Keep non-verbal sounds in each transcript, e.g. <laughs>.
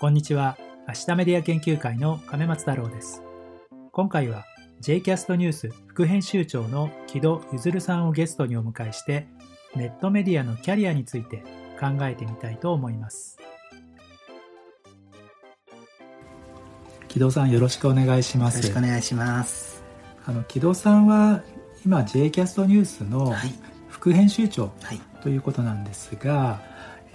こんにちは。明日メディア研究会の亀松太郎です。今回は Jcast ニュース副編集長の木戸ゆさんをゲストにお迎えして、ネットメディアのキャリアについて考えてみたいと思います。木戸さんよろしくお願いします。よろしくお願いします。あの木戸さんは今 Jcast ニュースの副編集長ということなんですが、は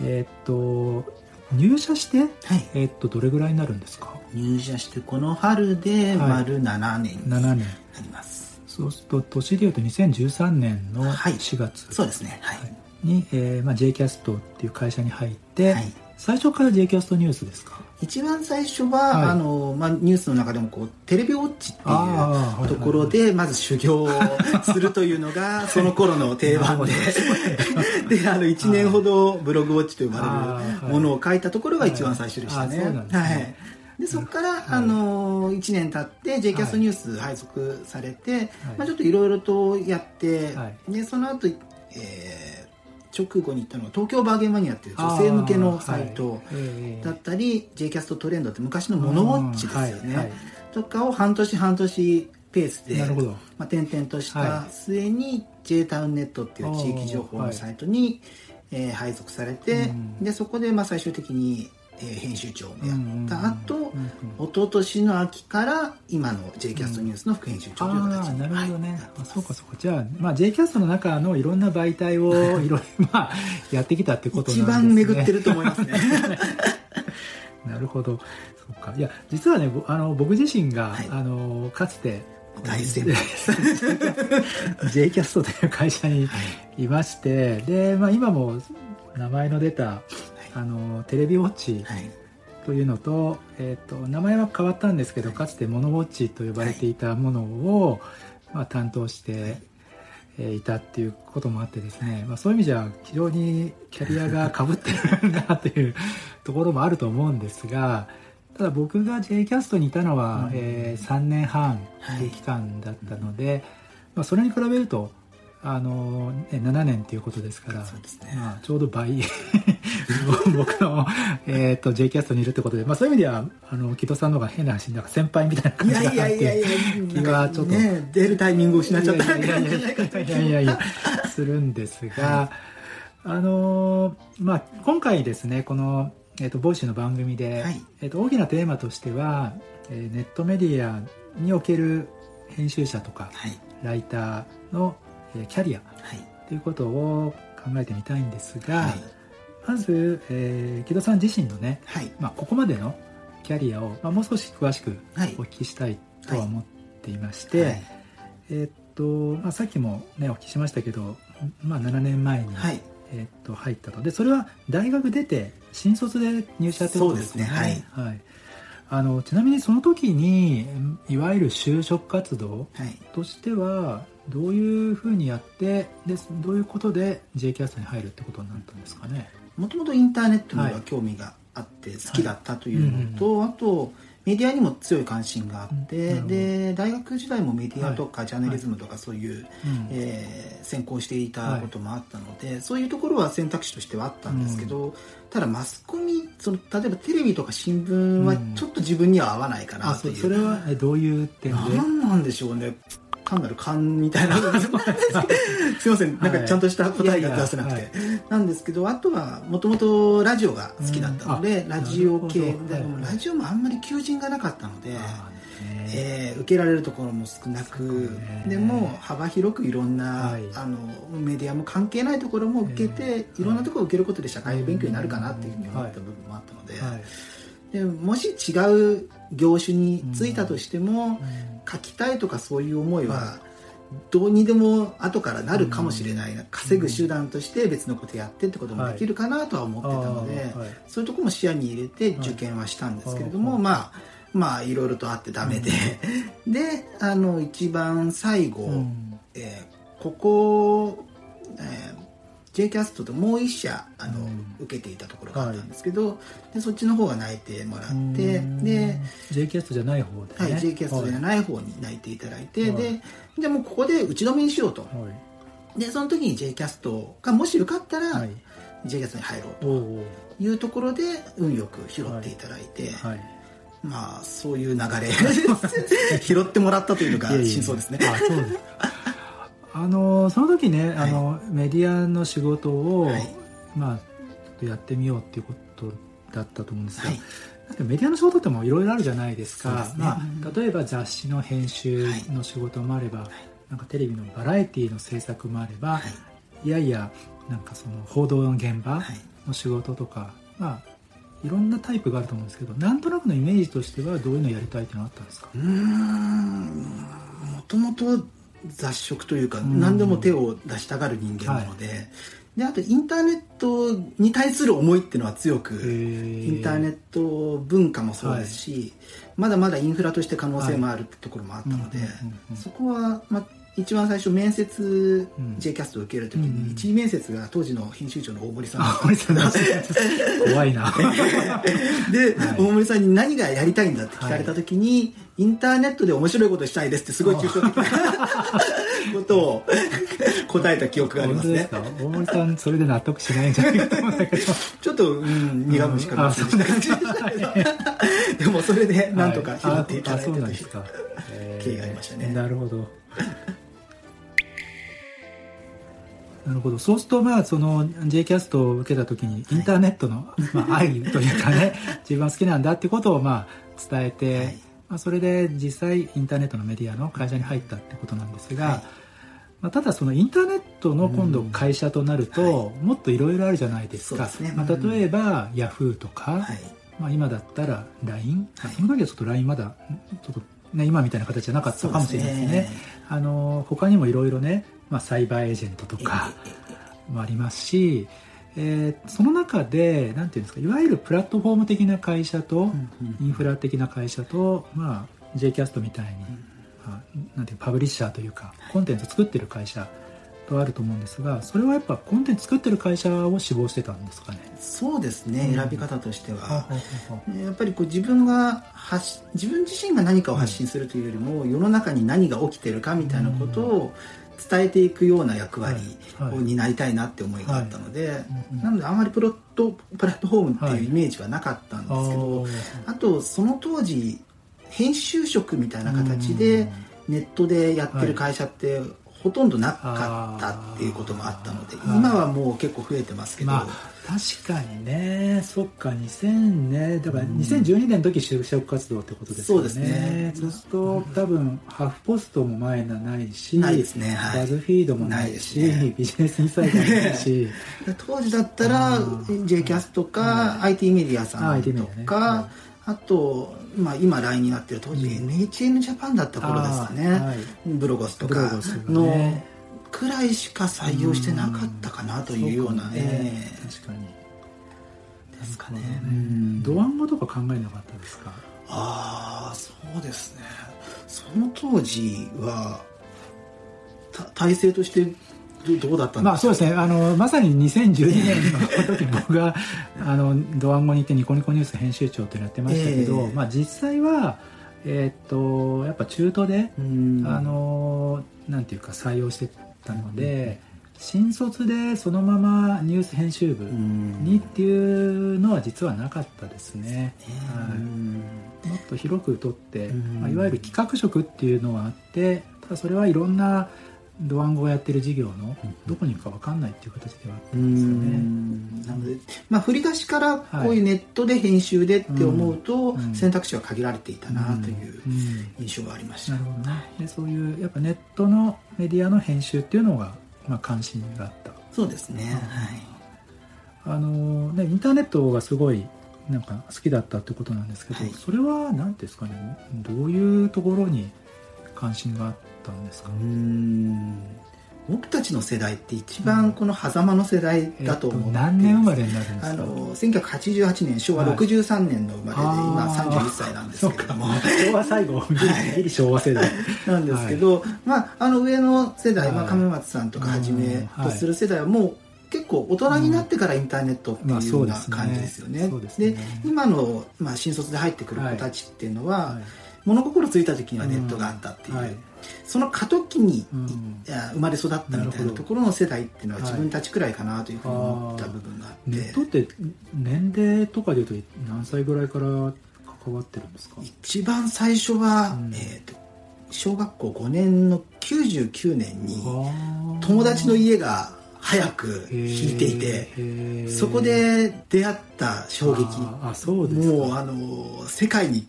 い、えっと入社して、はい、えー、っとどれぐらいになるんですか？入社してこの春で丸7年になります、はい、そうすると年でいうと2013年の4月、はい、そうですね、はい、に、えーまあ、JCAST っていう会社に入って、はい、最初から JCAST ニュースですか？一番最初は、はい、あのまあ、ニュースの中でもこうテレビウォッチっていうところでまず修行をするというのがその頃の定番で。<laughs> であの1年ほどブログウォッチと呼ばれるものを書いたところが一番最初でしたね。はい。でそこから、はい、あの1年経って j キャストニュース配属されて、はい、まあ、ちょっといろいろとやって、はい、でその後、えー直後に行ったのが東京バーゲンマニアっていう女性向けのサイトだったり、はい、J キャストトレンドって昔のモノウォッチですよね、はいはい、とかを半年半年ペースで、まあ、転々とした末に J タウンネットっていう地域情報のサイトに、えー、配属されて、でそこでまあ最終的にえー、編集長をやった。後、うんうん、一昨年の秋から今の j キャストニュースの副編集長という形に、なるほどね、はい、あそうかそうか。じゃあ、まあ、j キャストの中のいろんな媒体をい。ろいろ、まあ、やってきたってことなんですね。一番巡ってると思いますね。<laughs> なるほど。そうか。いや実はねあの僕自身が、はい、あのかつて大先輩。で <laughs> す J キャストという会社にい。まして、はい、で、まあ、今も名前の出たあのテレビウォッチというのとはい、えーと、名前は変わったんですけどかつてモノウォッチと呼ばれていたものを、まあ、担当してい。たっていうこともあってですね、まあ、そういう意味じゃ非常にキャリアがかぶってるなというところもあると思うんですがただ僕が J キャストにいたのは、うん、えー、3年半とい。う期間だったので、はい、まあ、それに比べるとあの、ね、7年ということですから、ね、まあ、ちょうど倍。<laughs> 僕の、えーと、J キャストにいるってことで、まあ、そういう意味ではあの木戸さんの方が変な話なんか先輩みたいな感じがあって気がちょっと、ね、出るタイミングを失っちゃったいやいやいやいやするんですが、はい、あのまあ今回ですねこの、えーと、ボイシーの番組で、はい、えーと、大きなテーマとしては、えー、ネットメディアにおける編集者とか、はい、ライターのキャリア。ということを考えてみたいんですが、はい、まず、えー、城戸さん自身のね、はい、まあ、ここまでのキャリアを、まあ、もう少し詳しくお聞きしたいとは思っていまして、はい、えー、っとまあ、さっきも、ね、お聞きしましたけど、まあ、7年前に、えー、っと入ったと。でそれは大学出て新卒で入社ということですね。はい、はい。あのちなみにその時にいわゆる就職活動としては、どういうふうにやってでどういうことで J キャストに入るってことになったんですかね。もともとインターネットには興味があって好きだったというのと、はい。はい、あとメディアにも強い関心があって、うん、で大学時代もメディアとかジャーナリズムとかそういう、はい、えー、専攻していたこともあったので、そういうところは選択肢としてはあったんですけど、うん、ただマスコミその例えばテレビとか新聞はちょっと自分には合わないかなという、うん、それはどういう点で？何なんでしょうね単なる勘みたいな。<laughs> すいません。なんかちゃんとした答えが出せなくて、はい、なんですけどあとはもともとラジオが好きだったので、うん、ラジオ系。でもラジオもあんまり求人がなかったので、えー、受けられるところも少なくでも幅広くいろんな、はい、あのメディアも関係ないところも受けて、いろんなところを受けることで社会勉強になるかなっていうふうに思った部分もあったので。はいでもし違う業種に就いたとしても、書きたいとかそういう思いはどうにでも後からなるかもしれない、稼ぐ手段として別のことやってってこともできるかなとは思ってたので、そういうとこも視野に入れて受験はしたんですけれども、まあまあいろいろとあってダメで、<laughs> であの一番最後、えー、ここ、えー J キャストともう一社あの、うん、受けていたところがあったんですけど、はい、でそっちの方が泣いてもらってで J キャストじゃない方で、ね、はい J キャストじゃない方に泣いていただいて、はい、でじゃもうここで打ち止めにしようと、はい、でその時に J キャストがもし受かったら、はい、J キャストに入ろうというところで運よく拾っていただいて、はい。まあそういう流れ <laughs> 拾ってもらったというのが真相ですね。あそうですあのその時ね、はい、あのメディアの仕事を、はい、まあやってみようっていうことだったと思うんですが、はい、メディアの仕事ってもいろいろあるじゃないですか、ね、まあ、例えば雑誌の編集の仕事もあれば、なんかテレビのバラエティーの制作もあれば、い、やいやなんかその報道の現場の仕事とか、まあいろんなタイプがあると思うんですけどなんとなくのイメージとしてはどういうのやりたいってのあったんですか？うんもともと雑食というか、何でも手を出したがる人間なので、はい、であとインターネットに対する思いっていうのは強くインターネット文化もそうですし、はい、まだまだインフラとして可能性もあるってところもあったので、そこは、まあ、一番最初面接 J キャストを受けるときに、一次面接が当時の編集長の大森さん <laughs> 大森さん <laughs> 怖いな。で、はい、大森さんに何がやりたいんだって聞かれたときに、はい、インターネットで面白いことしたいですってすごい抽象的な <laughs> ことを答えた記憶がありますね。大森さんそれで納得しないんじゃないかと思うんだけど。ちょっと、うん、苦虫かなって感じでしたけどでもそれでなんとか拾っていただいてという経緯がありましたね、なるほどなるほど。そうするとまあその J キャストを受けた時にインターネットの、<laughs> まあ、愛というかね自分は好きなんだってことをまあ伝えて、はい、まあ、それで実際インターネットのメディアの会社に入ったってことなんですが、はい、まあ、ただそのインターネットの今度会社となると、もっといろいろあるじゃないですか、ね、まあ、例えばヤフーとか、まあ、今だったら LINE、はい、その時はちょっと LINE まだちょっとね、今みたいな形じゃなかったかもしれないですね。すね。あの他にもいろいろね、まあ、サイバーエージェントとかもありますし、えー、その中でなんていうんですかいわゆるプラットフォーム的な会社と、インフラ的な会社と、まあ、J キャストみたいに、まあ、なんていうパブリッシャーというかコンテンツ作ってる会社とあると思うんですがそれはやっぱコンテンツ作ってる会社を志望してたんですかね？そうですね、うん、選び方としては、やっぱりこう自分が発自分自身が何かを発信するというよりも、うん、世の中に何が起きてるかみたいなことを伝えていくような役割を担いたいなって思いがあったので、なのであまりプロットプラットフォームっていうイメージはなかったんですけど、はい、あとその当時編集職みたいな形でネットでやってる会社ってほとんどなかったっていうこともあったので今はもう結構増えてますけど、まあ、確かにね。そっか2000ねだから2012年の時就職活動ってことですよね、そうですね。そうすると多分ハーフポストも前のないしないですね、はい、バズフィードもないし、ね、ビジネスインサイダーもないし。<laughs> 当時だったら J キャスとか IT メディアさんとか、あと、まあ、今 LINE になってる当時 NHN ジャパンだった頃ですかね、はい、ブロゴスとかのくらいしか採用してなかったかなというような、ね、確かに。ですかね。ドワンゴとか考えなかったですか？ああそうですね。その当時は体制としてどうだったんですか、まあ、そうですね。あのまさに2012年の時僕が <laughs> あのドワンゴに行ってニコニコニュース編集長ってやってましたけど、えー、まあ、実際は、えー、っとやっぱ中途であのなんていうか採用してたので。新卒でそのままニュース編集部にっていうのは実はなかったですね、はい、もっと広くとって、まあ、いわゆる企画職っていうのはあってただそれはいろんなドワンゴをやってる事業のどこに行くか分かんないっていう形ではあったんですよね。なので、まあ、振り出しからこういうネットで編集でって思うと、選択肢は限られていたなという印象がありました。なるほどね、でそういうやっぱネットのメディアの編集っていうのが、まあ、関心があった。そうですね、はい。あのねインターネットがすごいなんか好きだったってことなんですけど、はい、それは何ですかねどういうところに関心があったんですか？うん。僕たちの世代って一番この狭間の世代だと思う、うんえっと、何年生まれになるんですか？あの1988年昭和63年の生まれで、はい、今31歳なんですけれども。昭和最後ギリ昭和世代。<laughs> なんですけど、はい、まああの上の世代、まあ、亀松さんとかはじめとする世代はもう結構大人になってからインターネットっていうような感じですよね。で、今の、まあ、新卒で入ってくる子たちっていうのは、はい、物心ついた時にはネットがあったっていう、はい、その過渡期に、うん、生まれ育ったみたいなところの世代っていうのは自分たちくらいかなというふうに思った部分があって、ネットって年齢とかでいうと何歳ぐらいから関わってるんですか？一番最初は、うん、えーと、小学校5年の99年に友達の家が早く弾いていてそこで出会った衝撃。あそうですもうあの世界に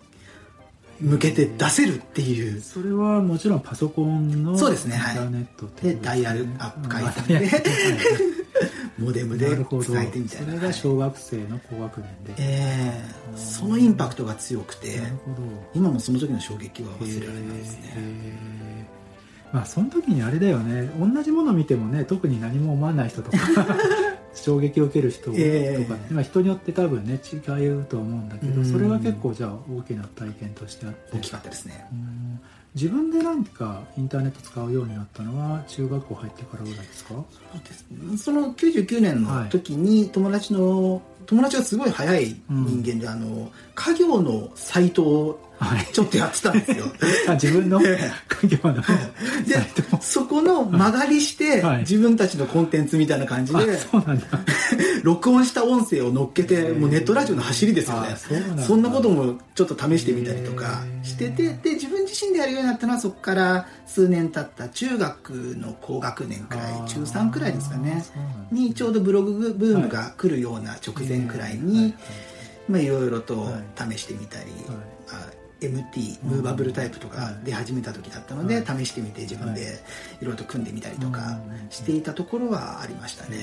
向けて出せるっていう。それはもちろんパソコンのそうですね、はい、インターネットでダイヤルアップ回線で。<laughs> モデムで伝えてみたいな。それが小学生の高学年で。ええー、そのインパクトが強くて今もその時の衝撃は忘れられないですね。まあその時にあれだよね。同じもの見てもね特に何も思わない人とか衝撃を受ける人とか、えー、まあ、人によって多分ね違うと思うんだけどそれは結構じゃあ大きな体験としてあって。大きかったですね。自分で何かインターネット使うようになったのは中学校入ってからぐらいですか？そうです。ねその99年の時に友達の、友達がすごい早い人間で、うん、あの家業のサイトをちょっとやってたんですよ。<laughs> あ自分の？家業の？でそこの間借りして、はい、自分たちのコンテンツみたいな感じで、<laughs> 録音した音声を乗っけて、もうネットラジオの走りですよね。そんなこともちょっと試してみたりとかしてて、で、自分自身でやるようになったのはそこから数年経った中学の高学年くらい、中3くらいですかね、にちょうどブログブームが来るような直前くらいに、まあいろいろと試してみたり、MT ムーバブルタイプとかで始めた時だったので、試してみて自分でい。ろいろと組んでみたりとかしていたところはありましたね。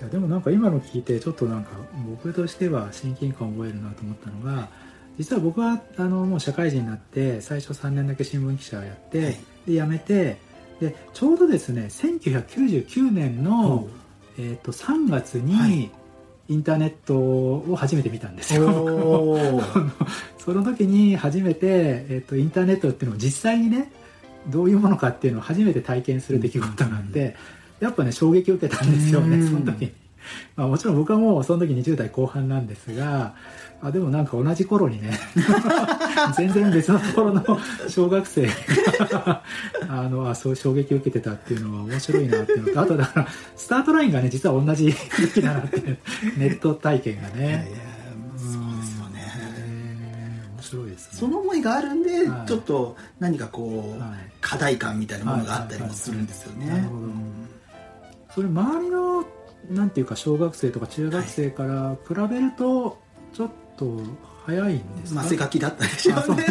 いやでもなんか今の聞いてちょっとなんか僕としては親近感を覚えるなと思ったのが実は僕はあのもう社会人になって最初3年だけ新聞記者をやって、はい、で辞めてでちょうどですね1999年の、えー、と3月に、インターネットを初めて見たんですよ。<laughs> その時に初めて、えっと、インターネットっていうのを実際にねどういうものかっていうのを初めて体験する出来事があって、やっぱね衝撃を受けたんですよね、その時に。まあ、もちろん僕はもうその時20代後半なんですがあでもなんか同じ頃にね <laughs> 全然別のところの小学生が <laughs> あのあそう衝撃を受けてたっていうのは面白いなっていうのとあとだからスタートラインがね実は同じ時だなっていうネット体験がね。いやいやそうですよね、えー、面白いですね。その思いがあるんで、はい、ちょっと何かこう、はい、課題感みたいなものがあったりもするんですよね。それ周りのなんていうか小学生とか中学生から比べるとちょっと早いんですか、まあ、汗書きだったでしょ <laughs> うね。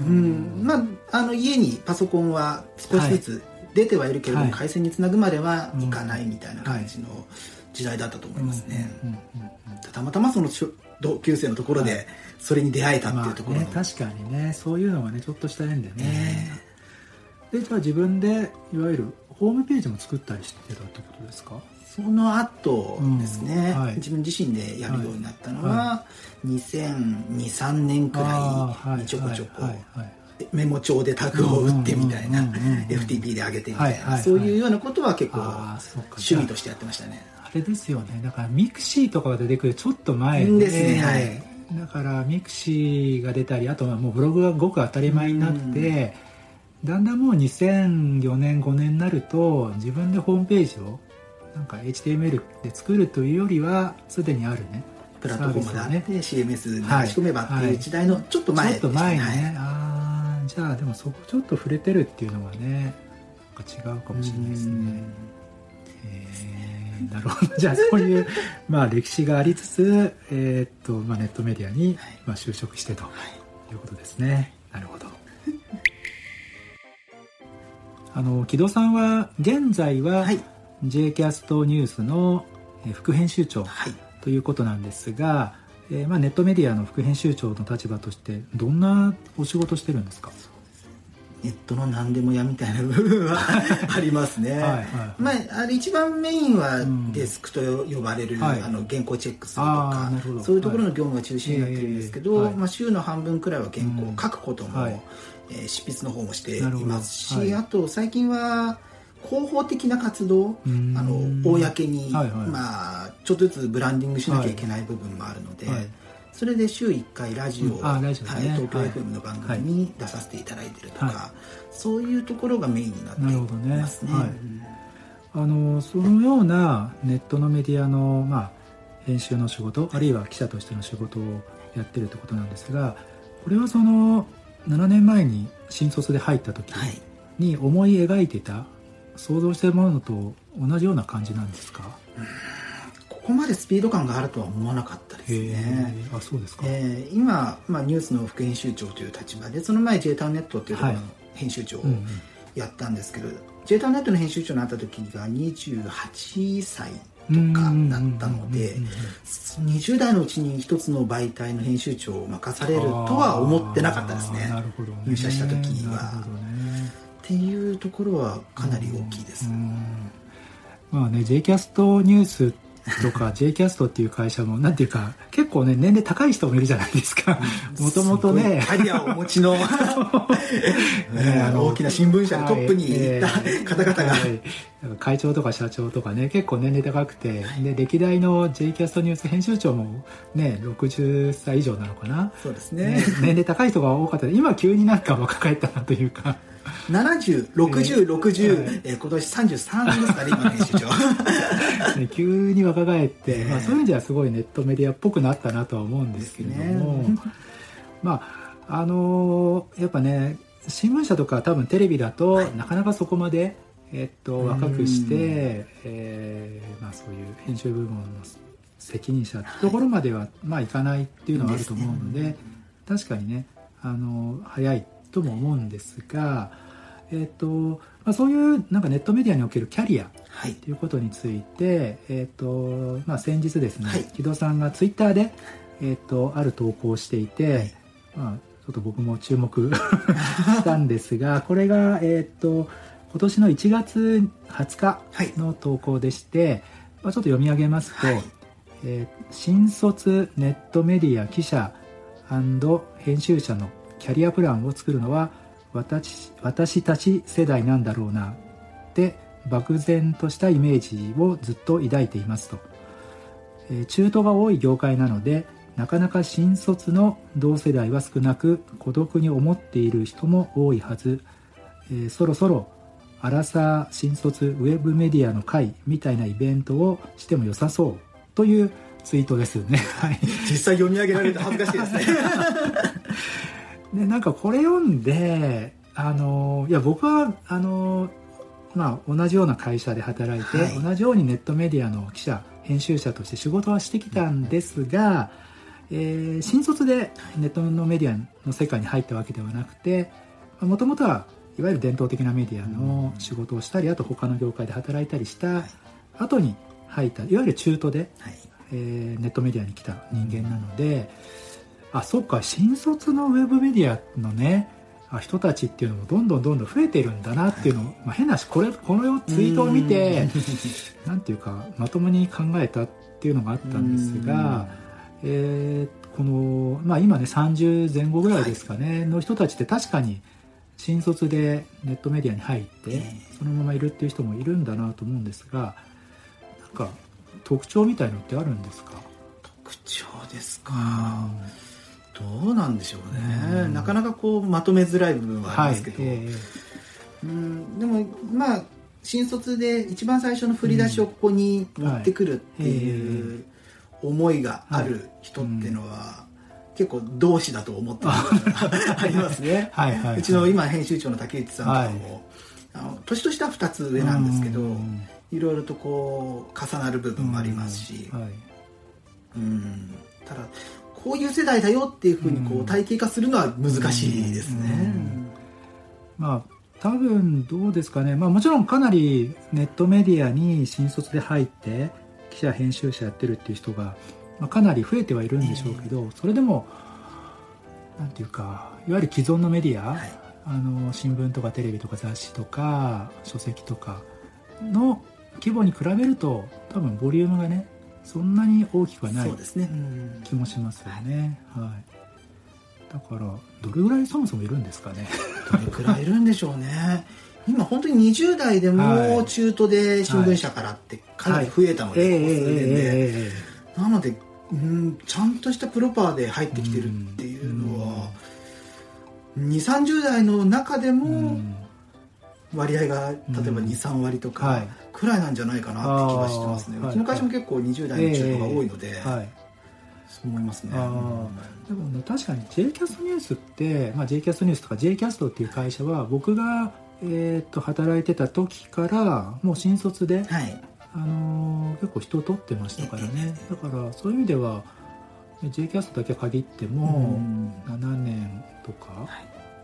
うん。まあ、あの家にパソコンは少しずつ出てはいるけれども、はい、回線につなぐまではいかないみたいな感じの時代だったと思いますね。たまたまその同級生のところでそれに出会えたっていうところ、まあね、確かにね。そういうのはねちょっとした縁でね、え。ー、でじゃあ自分でいわゆるホームページも作ったりしてたってことですか？その後ですね、うんはい、自分自身でやるようになったのは、はい、2002,3年くらいにちょこちょこメモ帳でタグを打ってみたいな FTP で上げてみたいなそういうようなことは結構趣味としてやってましたね。あれですよね。だからミクシーとかが出てくるちょっと前でですねはい。だからミクシーが出たりあとはもうブログがごく当たり前になって、だんだんもう2004年5年になると自分でホームページをなんか HTML で作るというよりはすでにあるねプラットフォームがあって、CMS 流し込めばっていう時代のちょっと前、ね、ちょっと前にね、ああじゃあでもそこちょっと触れてるっていうのがねなんか違うかもしれないですね。えー、なるほど。<laughs> じゃあそういうまあ歴史がありつつ、えー、っとまあ、ネットメディアに、まあ、就職してということですね、なるほどあの木戸さんは現在は、はい。J キャストニュースの副編集長ということなんですが、はい、えー、まあ、ネットメディアの副編集長の立場としてどんなお仕事してるんですか？ネットの何でもやみたいな部分は <laughs> ありますね。はいはい、まあ、あれ一番メインはデスクと呼ばれる、うん、あの原稿チェックするとか、そういうところの業務が中心になってるんですけど、はい、まあ、週の半分くらいは原稿を書くことも、うん、えー、執筆の方もしていますし、あと最近は広報的な活動あの公に、はいはい、まあ、ちょっとずつブランディングしなきゃいけない部分もあるので、はい、それで週1回ラジオ,、うん。ね、はい、東京 FM の番組に出させていただいてるとか、はい、そういうところがメインになっていますね。ね。あのそのようなネットのメディアの、まあ、編集の仕事あるいは記者としての仕事をやってるってことなんですがこれはその7年前に新卒で入った時に思い描いてた、想像してるものと同じような感じなんですか、ここまでスピード感があるとは思わなかったですね。あそうですか、えー、今、まあ、ニュースの副編集長という立場でその前 J タウンネットっていうところの編集長をやったんですけど、はいうんうん、J タウンネットの編集長になった時が28歳とかだったので20代のうちに一つの媒体の編集長を任されるとは思ってなかったですね、ね、入社した時は、ね。っていうところはかなり大きいです。まあね、J キャストニュースとか J キャストっていう会社もなんていうか結構ね年齢高い人もいるじゃないですか。もともとね。キャリアをお持ちの <laughs> ね、あの大きな新聞社のトップに行った方々が、はい。会長とか社長とかね結構年齢高くて、で歴代の J キャストニュース編集長もね60歳以上なのかな。そうですね、ね、年齢高い人が多かった。今急になんか若返ったなというか70、60、60、えー、今年33ですかね、今編集長。<laughs> 急に若返って、まあ、そういう意味ではすごいネットメディアっぽくなったなとは思うんですけれども、ね、<laughs> まあ、あのー、やっぱね、新聞社とか多分テレビだと、はい、なかなかそこまで、えっと、若くして、えー、まあ、そういう編集部門の責任者ってところまでは、まあ、いかないっていうのはあると思うので、ね、確かにね、あの早いとも思うんですが、えーとまあ、そういうなんかネットメディアにおけるキャリアということについて、はい、えーとまあ、先日ですね、はい、木戸さんがツイッターで、えーと、ある投稿をしていて、はい、まあ、ちょっと僕も注目 <laughs> したんですがこれが、えーと、今年の1月20日の投稿でして、まあ、ちょっと読み上げますと、えー、新卒ネットメディア記者編集者のキャリアプランを作るのは私私たち世代なんだろうなって漠然としたイメージをずっと抱いていますと、え、中途が多い業界なのでなかなか新卒の同世代は少なく孤独に思っている人も多いはず、え、そろそろアラサー新卒ウェブメディアの会みたいなイベントをしても良さそうというツイートですよね。<laughs> はい、実際読み上げられて恥ずかしいですね。<laughs> でなんかこれ読んであのいや僕はあのまあ同じような会社で働いて、はい、同じようにネットメディアの記者編集者として仕事はしてきたんですが、えー、新卒でネットのメディアの世界に入ったわけではなくてもともとはいわゆる伝統的なメディアの仕事をしたりあと他の業界で働いたりした後に入ったいわゆる中途で、はい、えー、ネットメディアに来た人間なので。あそっか新卒のウェブメディアのね人たちっていうのもどんどんどんどん増えているんだなっていうのを、まあ、変なしこれこのツイートを見て <laughs> <laughs> なんていうかまともに考えたっていうのがあったんですが、えー、この、まあ、今ね30前後ぐらいですかね、はい、の人たちって確かに新卒でネットメディアに入ってそのままいるっていう人もいるんだなと思うんですがなんか特徴みたいのってあるんですか？特徴ですか、どうなんでしょうね、なかなかこうまとめづらい部分はありますけど、はい。えー、うん。でもまあ新卒で一番最初の振り出しをここに持ってくるっていう思いがある人っていうのは、結構同志だと思ってるありますね。はい、はい、うちの今編集長の竹内さんとかも、あの年としては2つ上なんですけど、いろいろとこう重なる部分もありますし、はい、うん。ただこういう世代だよっていうふうにこう体系化するのは難しいですね。まあ多分どうですかね、まあ、もちろんかなりネットメディアに新卒で入って記者編集者やってるっていう人が、まあ、かなり増えてはいるんでしょうけど、それでもなんていうかいわゆる既存のメディア、はい、あの新聞とかテレビとか雑誌とか書籍とかの規模に比べると多分ボリュームがねそんなに大きくはない気もしますよね。はい、だからどれぐらいそもそもいるんですかね。<laughs> どれくらいいるんでしょうね。今本当に20代でも中途で新聞社からってかなり増えたので、ここ数年で、なので、うん、ちゃんとしたプロパーで入ってきてるっていうのは、うん、2 3 0代の中でも割合が例えば23割とかくらいなんじゃないかなって気がしてますね、うちの会社も結構20代の中途が多いので、そう思いますね。でもね確かに J キャストニュースって、まあ、J キャストニュースとか J キャストっていう会社は僕がえー、と働いてた時からもう新卒で、はい、あのー、結構人を取ってましたからね。だからそういう意味では J キャストだけ限っても7年とか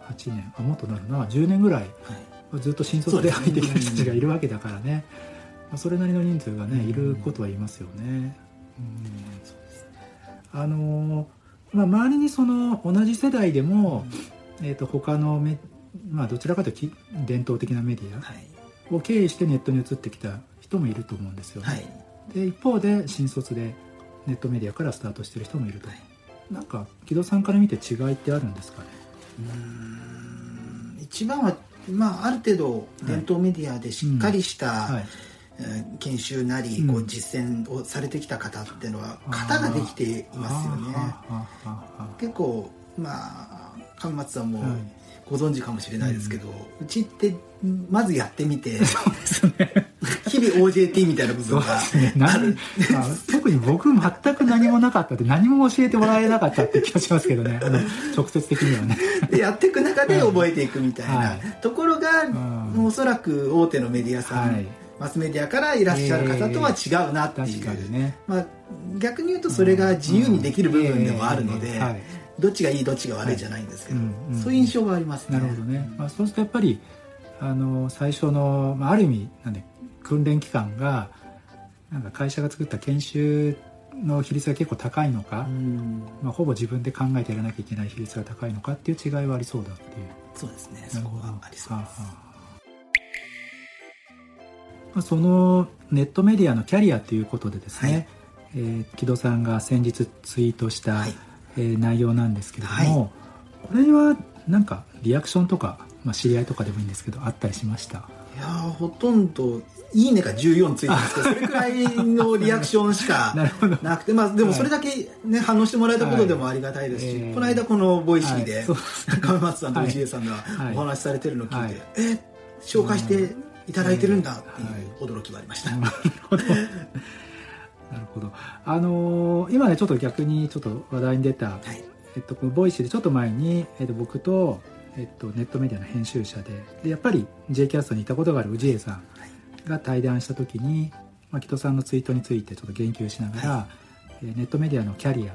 8年あもっとなるな10年ぐらいずっと新卒で入ってきた人たちがいるわけだからね。そそれなりの人数がねいることはいますよね。あのー、まあ、周りにその同じ世代でも、えー、と他のメまあ、どちらかというと伝統的なメディアを経営してネットに移ってきた人もいると思うんですよ、ね、はい、で一方で新卒でネットメディアからスタートしてる人もいると、はい、なんか木戸さんから見て違いってあるんですかね？うん。一番は、まあ、ある程度伝統メディアでしっかりした、はい、研修なり、こう実践をされてきた方っていうのは型ができていますよね。結構まあ上松さんも、ご存知かもしれないですけど、うちってまずやってみて。そうですね。日々 OJT みたいな部分がある、ね、特に僕全く何もなかったって何も教えてもらえなかったって気がしますけどね。あの直接的にはね。でやっていく中で覚えていくみたいな。ところが、はい、おそらく大手のメディアさん、はい、マスメディアからいらっしゃる方とは違うなっていう、えーね、まあ、逆に言うとそれが自由にできる部分でもあるので、はい。どっちがいいどっちが悪いじゃないんですけど、はいうんうん、そういう印象がありますね。なるほどね、まあ、そうするとやっぱりあの最初の、まあ、ある意味なんで訓練期間がなんか会社が作った研修の比率が結構高いのか、まあ、ほぼ自分で考えてやらなきゃいけない比率が高いのかっていう違いはありそうだっていう。そうですね。そこはありそうです、まあ、そのネットメディアのキャリアということでですね、はい、えー、木戸さんが先日ツイートした、はい。えー、内容なんですけれども、はい、これはなんかリアクションとか、まあ、知り合いとかでもいいんですけどあったりしました？いやほとんど「いいね」が14ついてますけどそれくらいのリアクションしか <laughs> なくてまあ、でもそれだけ、ね、反応してもらえたことでもありがたいですし、はいえー、この間このボイシーで、はい、松さんと氏家さんがお話しされてるのを聞いて、はい、え紹介していただいてるんだっていう驚きはありました。なるほどなるほど。あのー、今ね、ちょっと逆にちょっと話題に出た、はい、えっと、このボイシーでちょっと前に、えっと、僕と、えっと、ネットメディアの編集者で、でやっぱり J キャストにいたことがある氏家さんが対談した時に、まあ、城戸さんのツイートについてちょっと言及しながら、はい、ネットメディアのキャリア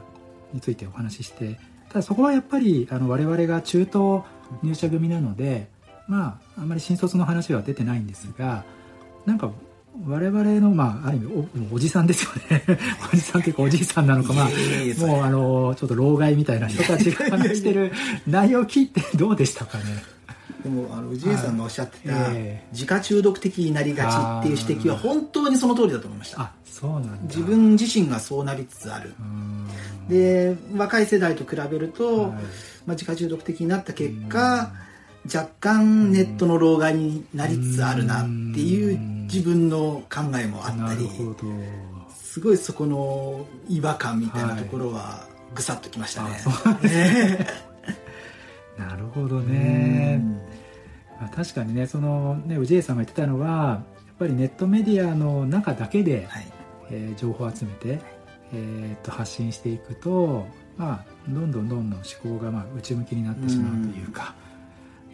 についてお話しして、ただそこはやっぱりあの我々が中途入社組なので、まあ、あんまり新卒の話は出てないんですが、なんか我々の、まあ、ある意味おおじさんですよね。おじさんっていうかおじいさんなのか、まあ、もうあのちょっと老害みたいな人たちが話してる内容を聞いてどうでしたかねでもあの氏家さんがおっしゃってた、自家中毒的になりがちっていう指摘は本当にその通りだと思いました。あそうなん自分自身がそうなりつつある。で若い世代と比べると、はい、まあ、自家中毒的になった結果若干ネットの老害になりつつあるなっていう自分の考えもあったりすごいそこの違和感みたいなところはぐさっときましたね。<laughs> なるほどね。まあ、確かにねそのね氏家さんが言ってたのはやっぱりネットメディアの中だけで、はい、えー、情報を集めて、えー、っと発信していくと、まあ、どんどんどんどん思考がまあ内向きになってしまうというか、う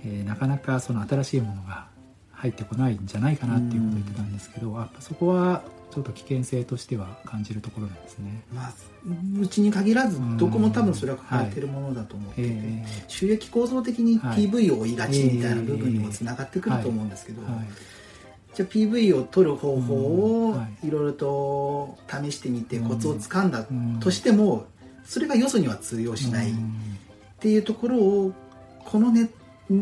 えー、なかなかその新しいものが入ってこないんじゃないかなっていうことを言ってたんですけど、やっぱそこはちょっと危険性としては感じるところなんですね。まあ、うちに限らずどこも多分それは抱えてるものだと思っていて、はいえー、収益構造的に PV を追いがちみたいな部分にもつながってくると思うんですけど、じゃあ PV を取る方法をいろいろと試してみてコツをつかんだとしてもそれがよそには通用しないっていうところをこのネッ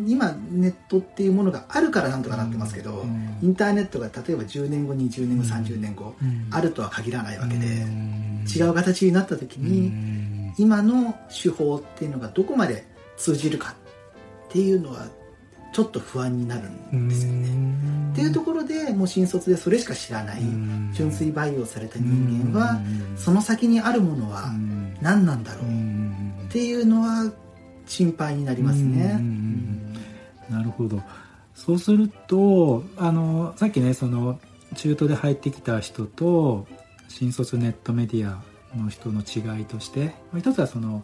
今ネットっていうものがあるからなんとかなってますけど、うん、インターネットが例えば10年後20年後30年後、うん、あるとは限らないわけで、うん、違う形になった時に、今の手法っていうのがどこまで通じるかっていうのはちょっと不安になるんですよね。っていうところでもう新卒でそれしか知らない純粋培養された人間はその先にあるものは何なんだろうっていうのは心配になりますね。なるほど。そうするとあのさっきねその中途で入ってきた人と新卒ネットメディアの人の違いとして一つはその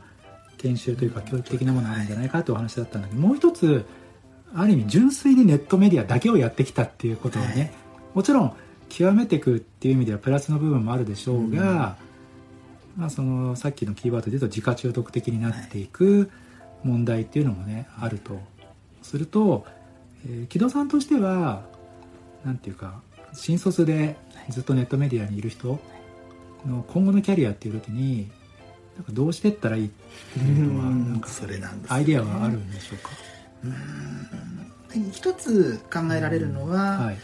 研修というか教育的なものがあるんじゃないかというお話だったんだけどもう一つある意味純粋にネットメディアだけをやってきたっていうことをね、はい、もちろん極めていくっていう意味ではプラスの部分もあるでしょうが、うん、まあ、そのさっきのキーワードで言うと自家中毒的になっていく問題っていうのもねあるとすると、えー、木戸さんとしては何て言うか新卒でずっとネットメディアにいる人の今後のキャリアっていう時になんかどうしてったらいいっていうのはなんかアイディアはあるんでしょうか？うん。一つ考えられるのは、はい、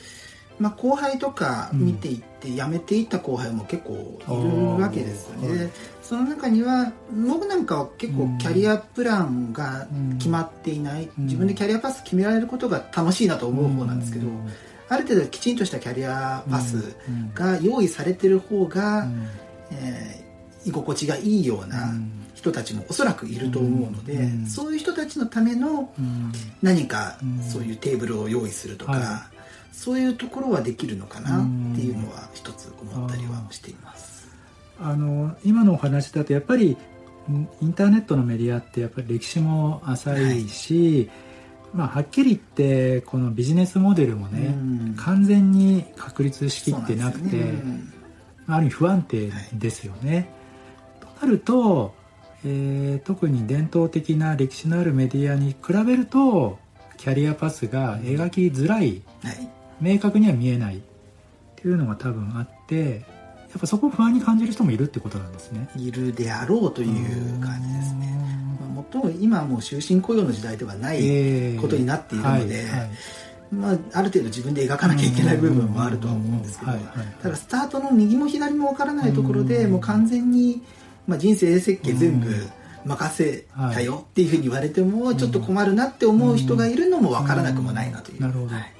まあ、後輩とか見ていって辞めていった後輩も結構いるわけですよね、その中には僕なんかは結構キャリアプランが決まっていない、自分でキャリアパス決められることが楽しいなと思う方なんですけど、ある程度きちんとしたキャリアパスが用意されてる方が、えー、居心地がいいような人たちもおそらくいると思うので、そういう人たちのための何かそういうテーブルを用意するとか、そういうところはできるのかなっていうのは一つ思ったりはしています。あの今のお話だとやっぱりインターネットのメディアってやっぱり歴史も浅いし、はい。まあ、はっきり言ってこのビジネスモデルもね、うん、完全に確立しきってなくて、ね、ある意味不安定ですよね。はい、となると、えー、特に伝統的な歴史のあるメディアに比べるとキャリアパスが描きづらい、はい、明確には見えない。っていうのが多分あってやっぱそこを不安に感じる人もいるってことなんですね。いるであろうという感じですね。もとも今はもう終身雇用の時代ではないことになっているので、まあ、ある程度自分で描かなきゃいけない部分もあるとは思うんですけど、ただスタートの右も左も分からないところでもう完全に、まあ、人生設計全部任せたよっていうふうに言われてもちょっと困るなって思う人がいるのも分からなくもないなという。なるほど、はい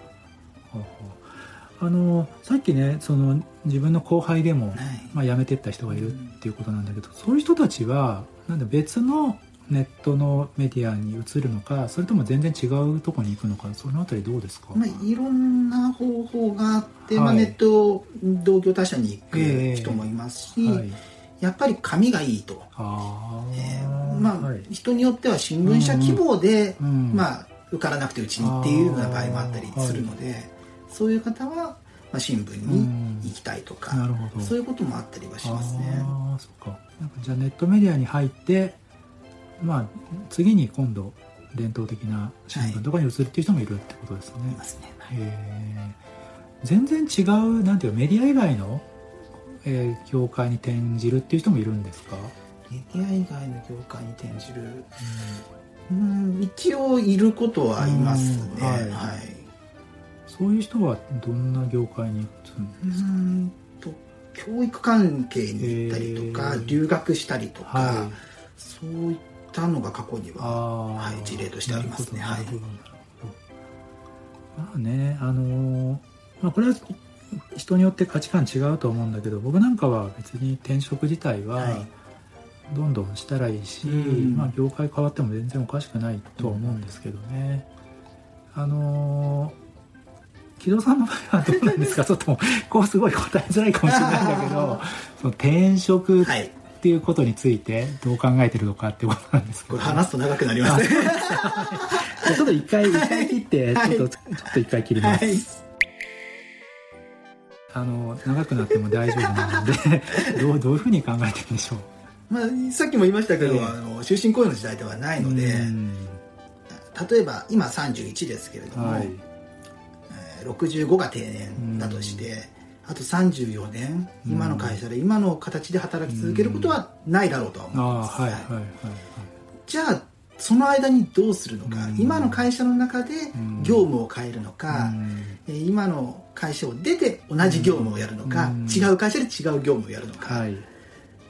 あのさっきねその自分の後輩でも、はい、まあ、辞めてった人がいるっていうことなんだけど、そういう人たちはなんで別のネットのメディアに移るのかそれとも全然違うところに行くのかそのあたりどうですか、まあ、いろんな方法があって、はい、まあ、ネット同業他社に行く人もいますし、えーはい、やっぱり紙がいいと。あ、えー、まあ、はい、人によっては新聞社希望で、うん、まあ、受からなくてうちにっていうような場合もあったりするので、そういう方は、まあ、新聞に行きたいとか、なるほど。そういうこともあったりはしますね。あそっか。なんかじゃあネットメディアに入ってまあ、次に今度伝統的な新聞とかに移るっていう人もいるってことですね。はい、ますね、えー、全然違うなんていうメディア以外の、えー、業界に転じるっていう人もいるんですか？メディア以外の業界に転じる、うん、うん一応いることはいますね、はい、はい、そういう人はどんな業界に移るんですか？うんと教育関係に行ったりとか、えー、留学したりとか、はい、そういったたのが過去には、はい、事例としてありますね。はい、まあね、あのまあ、これは人によって価値観違うと思うんだけど僕なんかは別に転職自体はどんどんしたらいいし、はい、まあ、業界変わっても全然おかしくないと思うんですけどね。うん、あの木戸さんの場合はどうなんですか？<laughs> ちょっとこうすごい答えづらいかもしれないんだけど <laughs> その転職っていうことについてどう考えてるのかってことなんですけど、話すと長くなりますね。<laughs> ちょっと一回一回切って、ちょっと、ちょっと一回切ります、はい、あの長くなっても大丈夫なのでどうどういうふうに考えてるんでしょう？まあ、さっきも言いましたけど、えー、あの終身雇用の時代ではないので、例えば今31ですけれども、はい、65が定年だとして、あと34年今の会社で今の形で働き続けることはないだろうとは思います、はいはいはいはい、じゃあその間にどうするのか、今の会社の中で業務を変えるのか、今の会社を出て同じ業務をやるのか、違う会社で違う業務をやるのか、はい、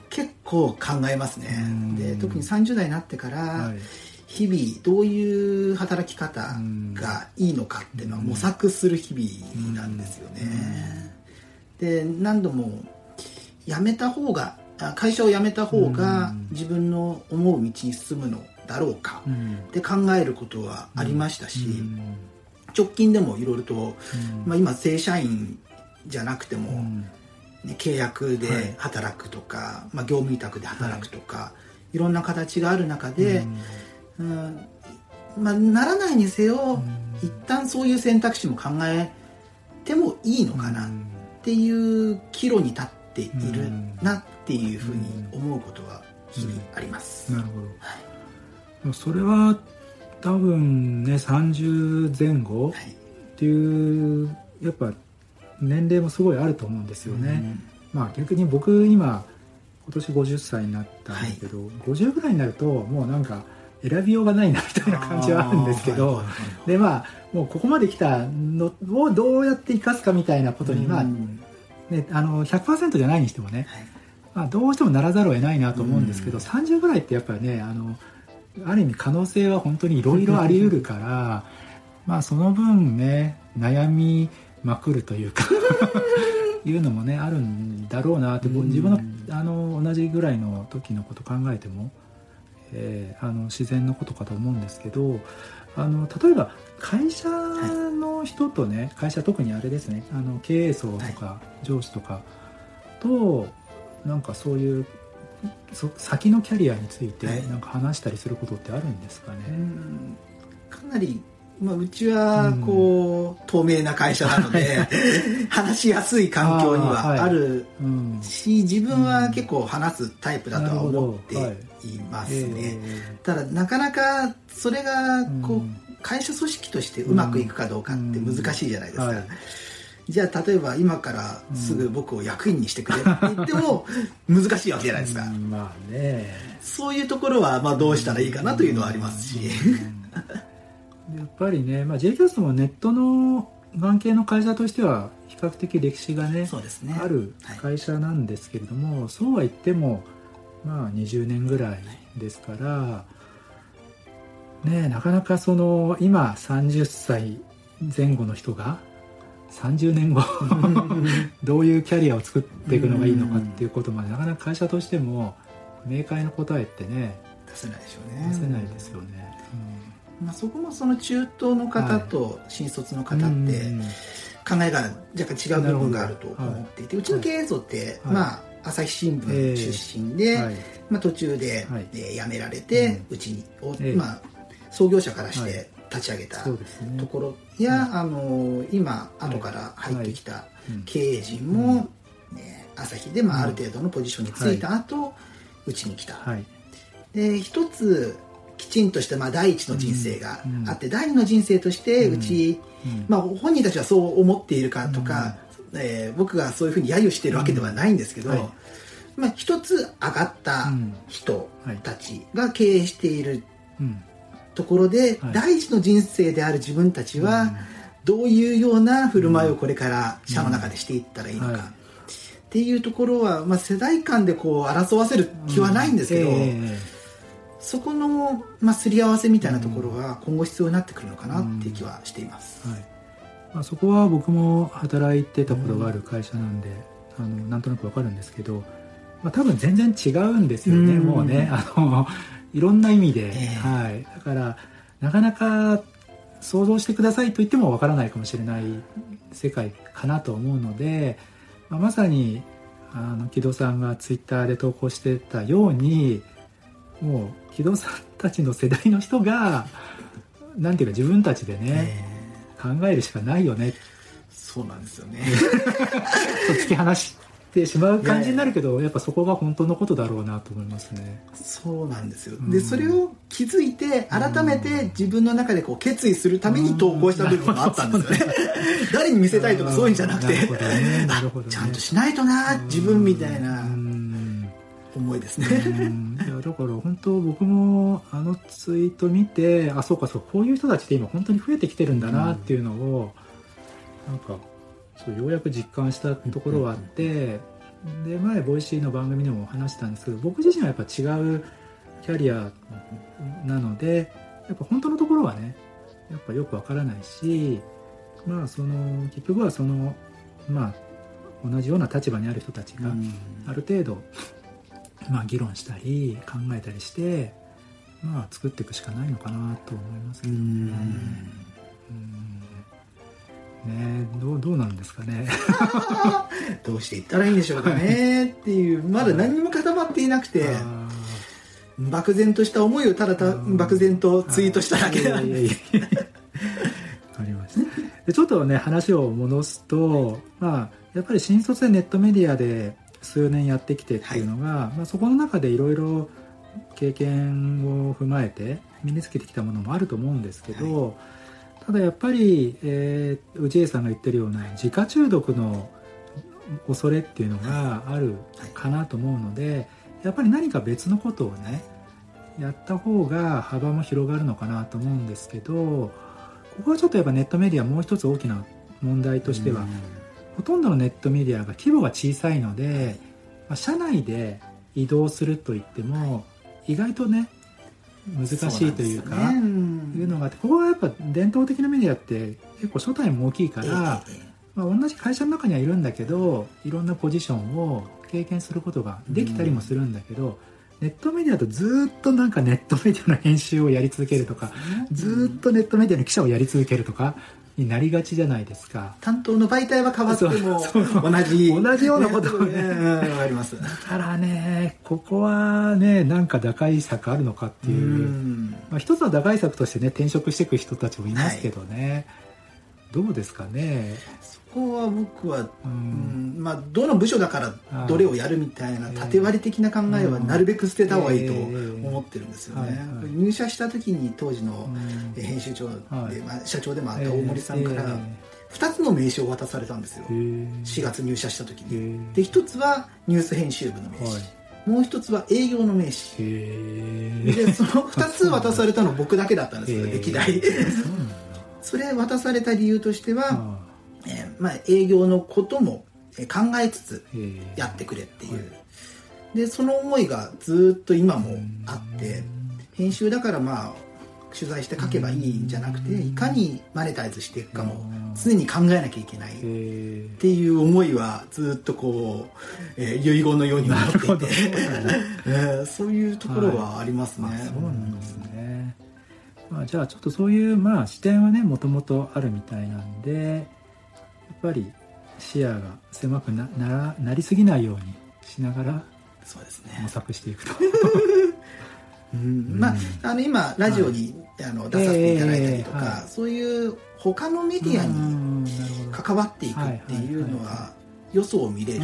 結構考えますね、で特に30代になってから、はい日々どういう働き方がいいのかっていうのは模索する日々なんですよね。で何度も辞めた方が会社を辞めた方が自分の思う道に進むのだろうか。って考えることはありましたし直近でもいろいろと、まあ、今正社員じゃなくても、ね、契約で働くとか、はい、まあ、業務委託で働くとか、はい、いろんな形がある中で、うん、まあ、ならないにせよ、一旦そういう選択肢も考えてもいいのかなっていう岐路に立っているなっていうふうに思うことは日々あります。なるほど、はい、それは多分ね30前後っていう、やっぱ年齢もすごいあると思うんですよね、うん、まあ逆に僕今今年50歳になったんだけど、はい、50ぐらいになるともうなんか選びようがないなみたいな感じはあるんですけど、でまあもうここまで来たのをどうやって生かすかみたいなことに、まあね、あの100%じゃないにしてもね、はい、まあ、どうしてもならざるを得ないなと思うんですけど、うん、30ぐらいってやっぱりねあのある意味可能性は本当にいろいろあり得るからまあその分ね悩みまくるというか <laughs> いうのもねあるんだろうなって、自分のあの同じぐらいの時のこと考えても、えー、あの自然のことかと思うんですけどあの例えば会社の人とね、はい、会社特にあれですねあの経営層とか上司とかと、なんかそういうそ先のキャリアについてなんか話したりすることってあるんですかね、かなりまあ、うちはこう、うん、透明な会社なので <laughs> 話しやすい環境にはあるし、はい。うん、自分は結構話すタイプだとは思っていますね、はい。えー、ただなかなかそれがこう、うん、会社組織としてうまくいくかどうかって難しいじゃないですか、はい。じゃあ例えば今からすぐ僕を役員にしてくれって言っても <laughs> 難しいわけじゃないですか、まあね。そういうところはまあどうしたらいいかなというのはありますし、やっぱりね、まあ、j キャストもネットの関係の会社としては比較的歴史がね、ね、ある会社なんですけれども、はい、そうは言ってもまあ20年ぐらいですから、ねなかなかその今30歳前後の人が30年後 <laughs> どういうキャリアを作っていくのがいいのかっていうことまでなかなか会社としても明快な答えってね出せないでしょうね。出せないですよね、うんまあ、そこもその中東の方と新卒の方って考えが若干違う部分があると思っていて、うちの経営層って、まあ朝日新聞出身で、まあ、途中で、え辞められて、うちに、まあ、創業者からして立ち上げたところや、あの今後から入ってきた経営陣も、ね、朝日で、まあ、ある程度のポジションについた後、うちに来た。で一つきちんとしたまあ第一の人生があって、第二の人生としてうち、まあ、本人たちはそう思っているかとか、えー、僕がそういうふうに揶揄しているわけではないんですけど、はい。まあ、一つ上がった人たちが経営しているところで、はい、第一の人生である自分たちはどういうような振る舞いをこれから社の中でしていったらいいのか、っていうところは、まあ、世代間でこう争わせる気はないんですけど、えーそこの、まあ、すり合わせみたいなところが今後必要になってくるのかなっていう気はしています、はい。まあ、そこは僕も働いてたことがある会社なんで、あのなんとなくわかるんですけど、まあ、多分全然違うんですよね、もうね。<laughs> あのいろんな意味で、えー、はい、だからなかなか想像してくださいと言ってもわからないかもしれない世界かなと思うので、まあ、まさにあの木戸さんがツイッターで投稿してたようにもう木戸さんたちの世代の人がなんていうか自分たちでね、え。ー、考えるしかないよね。そうなんですよね。<laughs> と突き放してしまう感じになるけどやっぱそこが本当のことだろうなと思いますね。そうなんですよ、うん、でそれを気づいて改めて自分の中でこう決意するために投稿した部分があったんですよね、うん、<laughs> 誰に見せたいとかそういうんじゃなくて、ね。ね、ちゃんとしないとな自分みたいな思いですねいやだから本当僕もあのツイート見てあそうかそうこういう人たちって今本当に増えてきてるんだなっていうのを、うん、なんかそうようやく実感したところはあって、うん、で前ボイシーの番組でも話したんですけど僕自身はやっぱ違うキャリアなのでやっぱ本当のところはねやっぱよくわからないしまあその結局はそのまあ同じような立場にある人たちがある程度、まあ、議論したり考えたりしてまあ作っていくしかないのかなと思いますけどね。ねどうどうなんですかね。<laughs> どうしていったらいいんでしょうかね。っていうまだ何も固まっていなくて漠然とした思いをただた漠然とツイートしただけなんで。ありましたでちょっとね話を戻すと、まあ、やっぱり新卒でネットメディアで数年やってきてっていうのが、はい、まあ、そこの中でいろいろ経験を踏まえて身につけてきたものもあると思うんですけど、はい。ただやっぱり、えー、氏家さんが言ってるような自家中毒の恐れっていうのがあるかなと思うので、やっぱり何か別のことをねやった方が幅も広がるのかなと思うんですけどここはちょっとやっぱネットメディアもう一つ大きな問題としては、ほとんどのネットメディアが規模が小さいので、まあ、社内で移動するといっても意外とね難しいというか、ね、いうのがあってここはやっぱ伝統的なメディアって結構初対も大きいから、まあ、同じ会社の中にはいるんだけどいろんなポジションを経験することができたりもするんだけど、ネットメディアとずっとなんかネットメディアの編集をやり続けるとか、ずっとネットメディアの記者をやり続けるとかになりがちじゃないですか。担当の媒体は変わっても同じ。同じようなことをね、あります。だからねここはねなんか打開策あるのかっていう。まあ、一つの打開策としてね転職していく人たちもいますけどね、はい、どうですかね。そこは僕は、うん、まあどの部署だからどれをやるみたいな縦割り的な考えはなるべく捨てた方がいいと思ってるんですよね、入社した時に当時の編集長で、まあ、社長でもあった大森さんから、2つの名刺を渡されたんですよ。4月入社した時に。で1つはニュース編集部の名刺、もう一つは営業の名刺でその2つ渡されたの僕だけだったんですよ <laughs> 歴代。<laughs> それ渡された理由としては、えー、まあ、営業のことも考えつつやってくれっていう。でその思いがずっと今もあって編集だからまあ取材して書けばいいんじゃなくていかにマネタイズしていくかも常に考えなきゃいけないっていう思いはずっとこう、えー、遺言のように思っていて、<laughs> えー、そういうところはありますね。はい、そうなんですね。まあ、じゃあちょっとそういう、まあ、視点はねもともとあるみたいなんでぱり視野が狭くなななりすぎないようにしながらそうですね。模索していくと。<laughs> うん、まあ、あの今ラジオに、はい、あの出させていただいたりとか、えーはい、そういう他のメディアに関わっていくっていうのはよそを見れる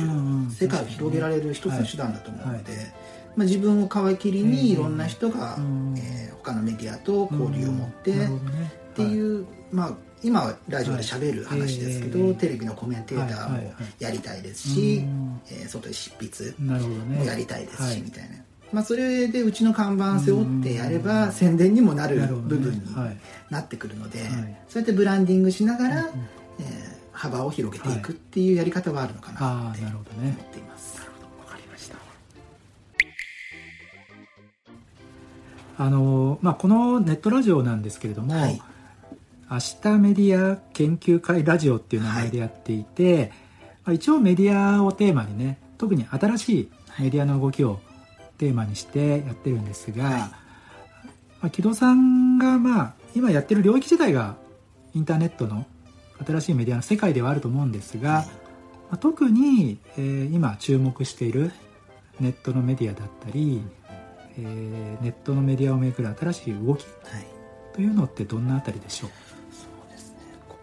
世界を広げられる一つの手段だと思うので、まあ、自分を皮切りにいろんな人が、えー、他のメディアと交流を持ってっていう、まあ今はラジオでしゃべる話ですけど、テレビのコメンテーターもやりたいですし、えー、外で執筆もやりたいですし、みたいな。まあ、それでうちの看板背負ってやれば宣伝にもなる部分になってくるので、そうやってブランディングしながら、えー、幅を広げていくっていうやり方はあるのかなって思っています。あのまあ、このネットラジオなんですけれども、はい、明日メディア研究会ラジオっていう名前でやっていて、はい、一応メディアをテーマにね特に新しいメディアの動きをテーマにしてやってるんですが、はい。まあ、木戸さんがまあ今やってる領域自体がインターネットの新しいメディアの世界ではあると思うんですが、はい、まあ、特に、えー、今注目しているネットのメディアだったり、えー、ネットのメディアをめぐる新しい動きというのってどんなあたりでしょう、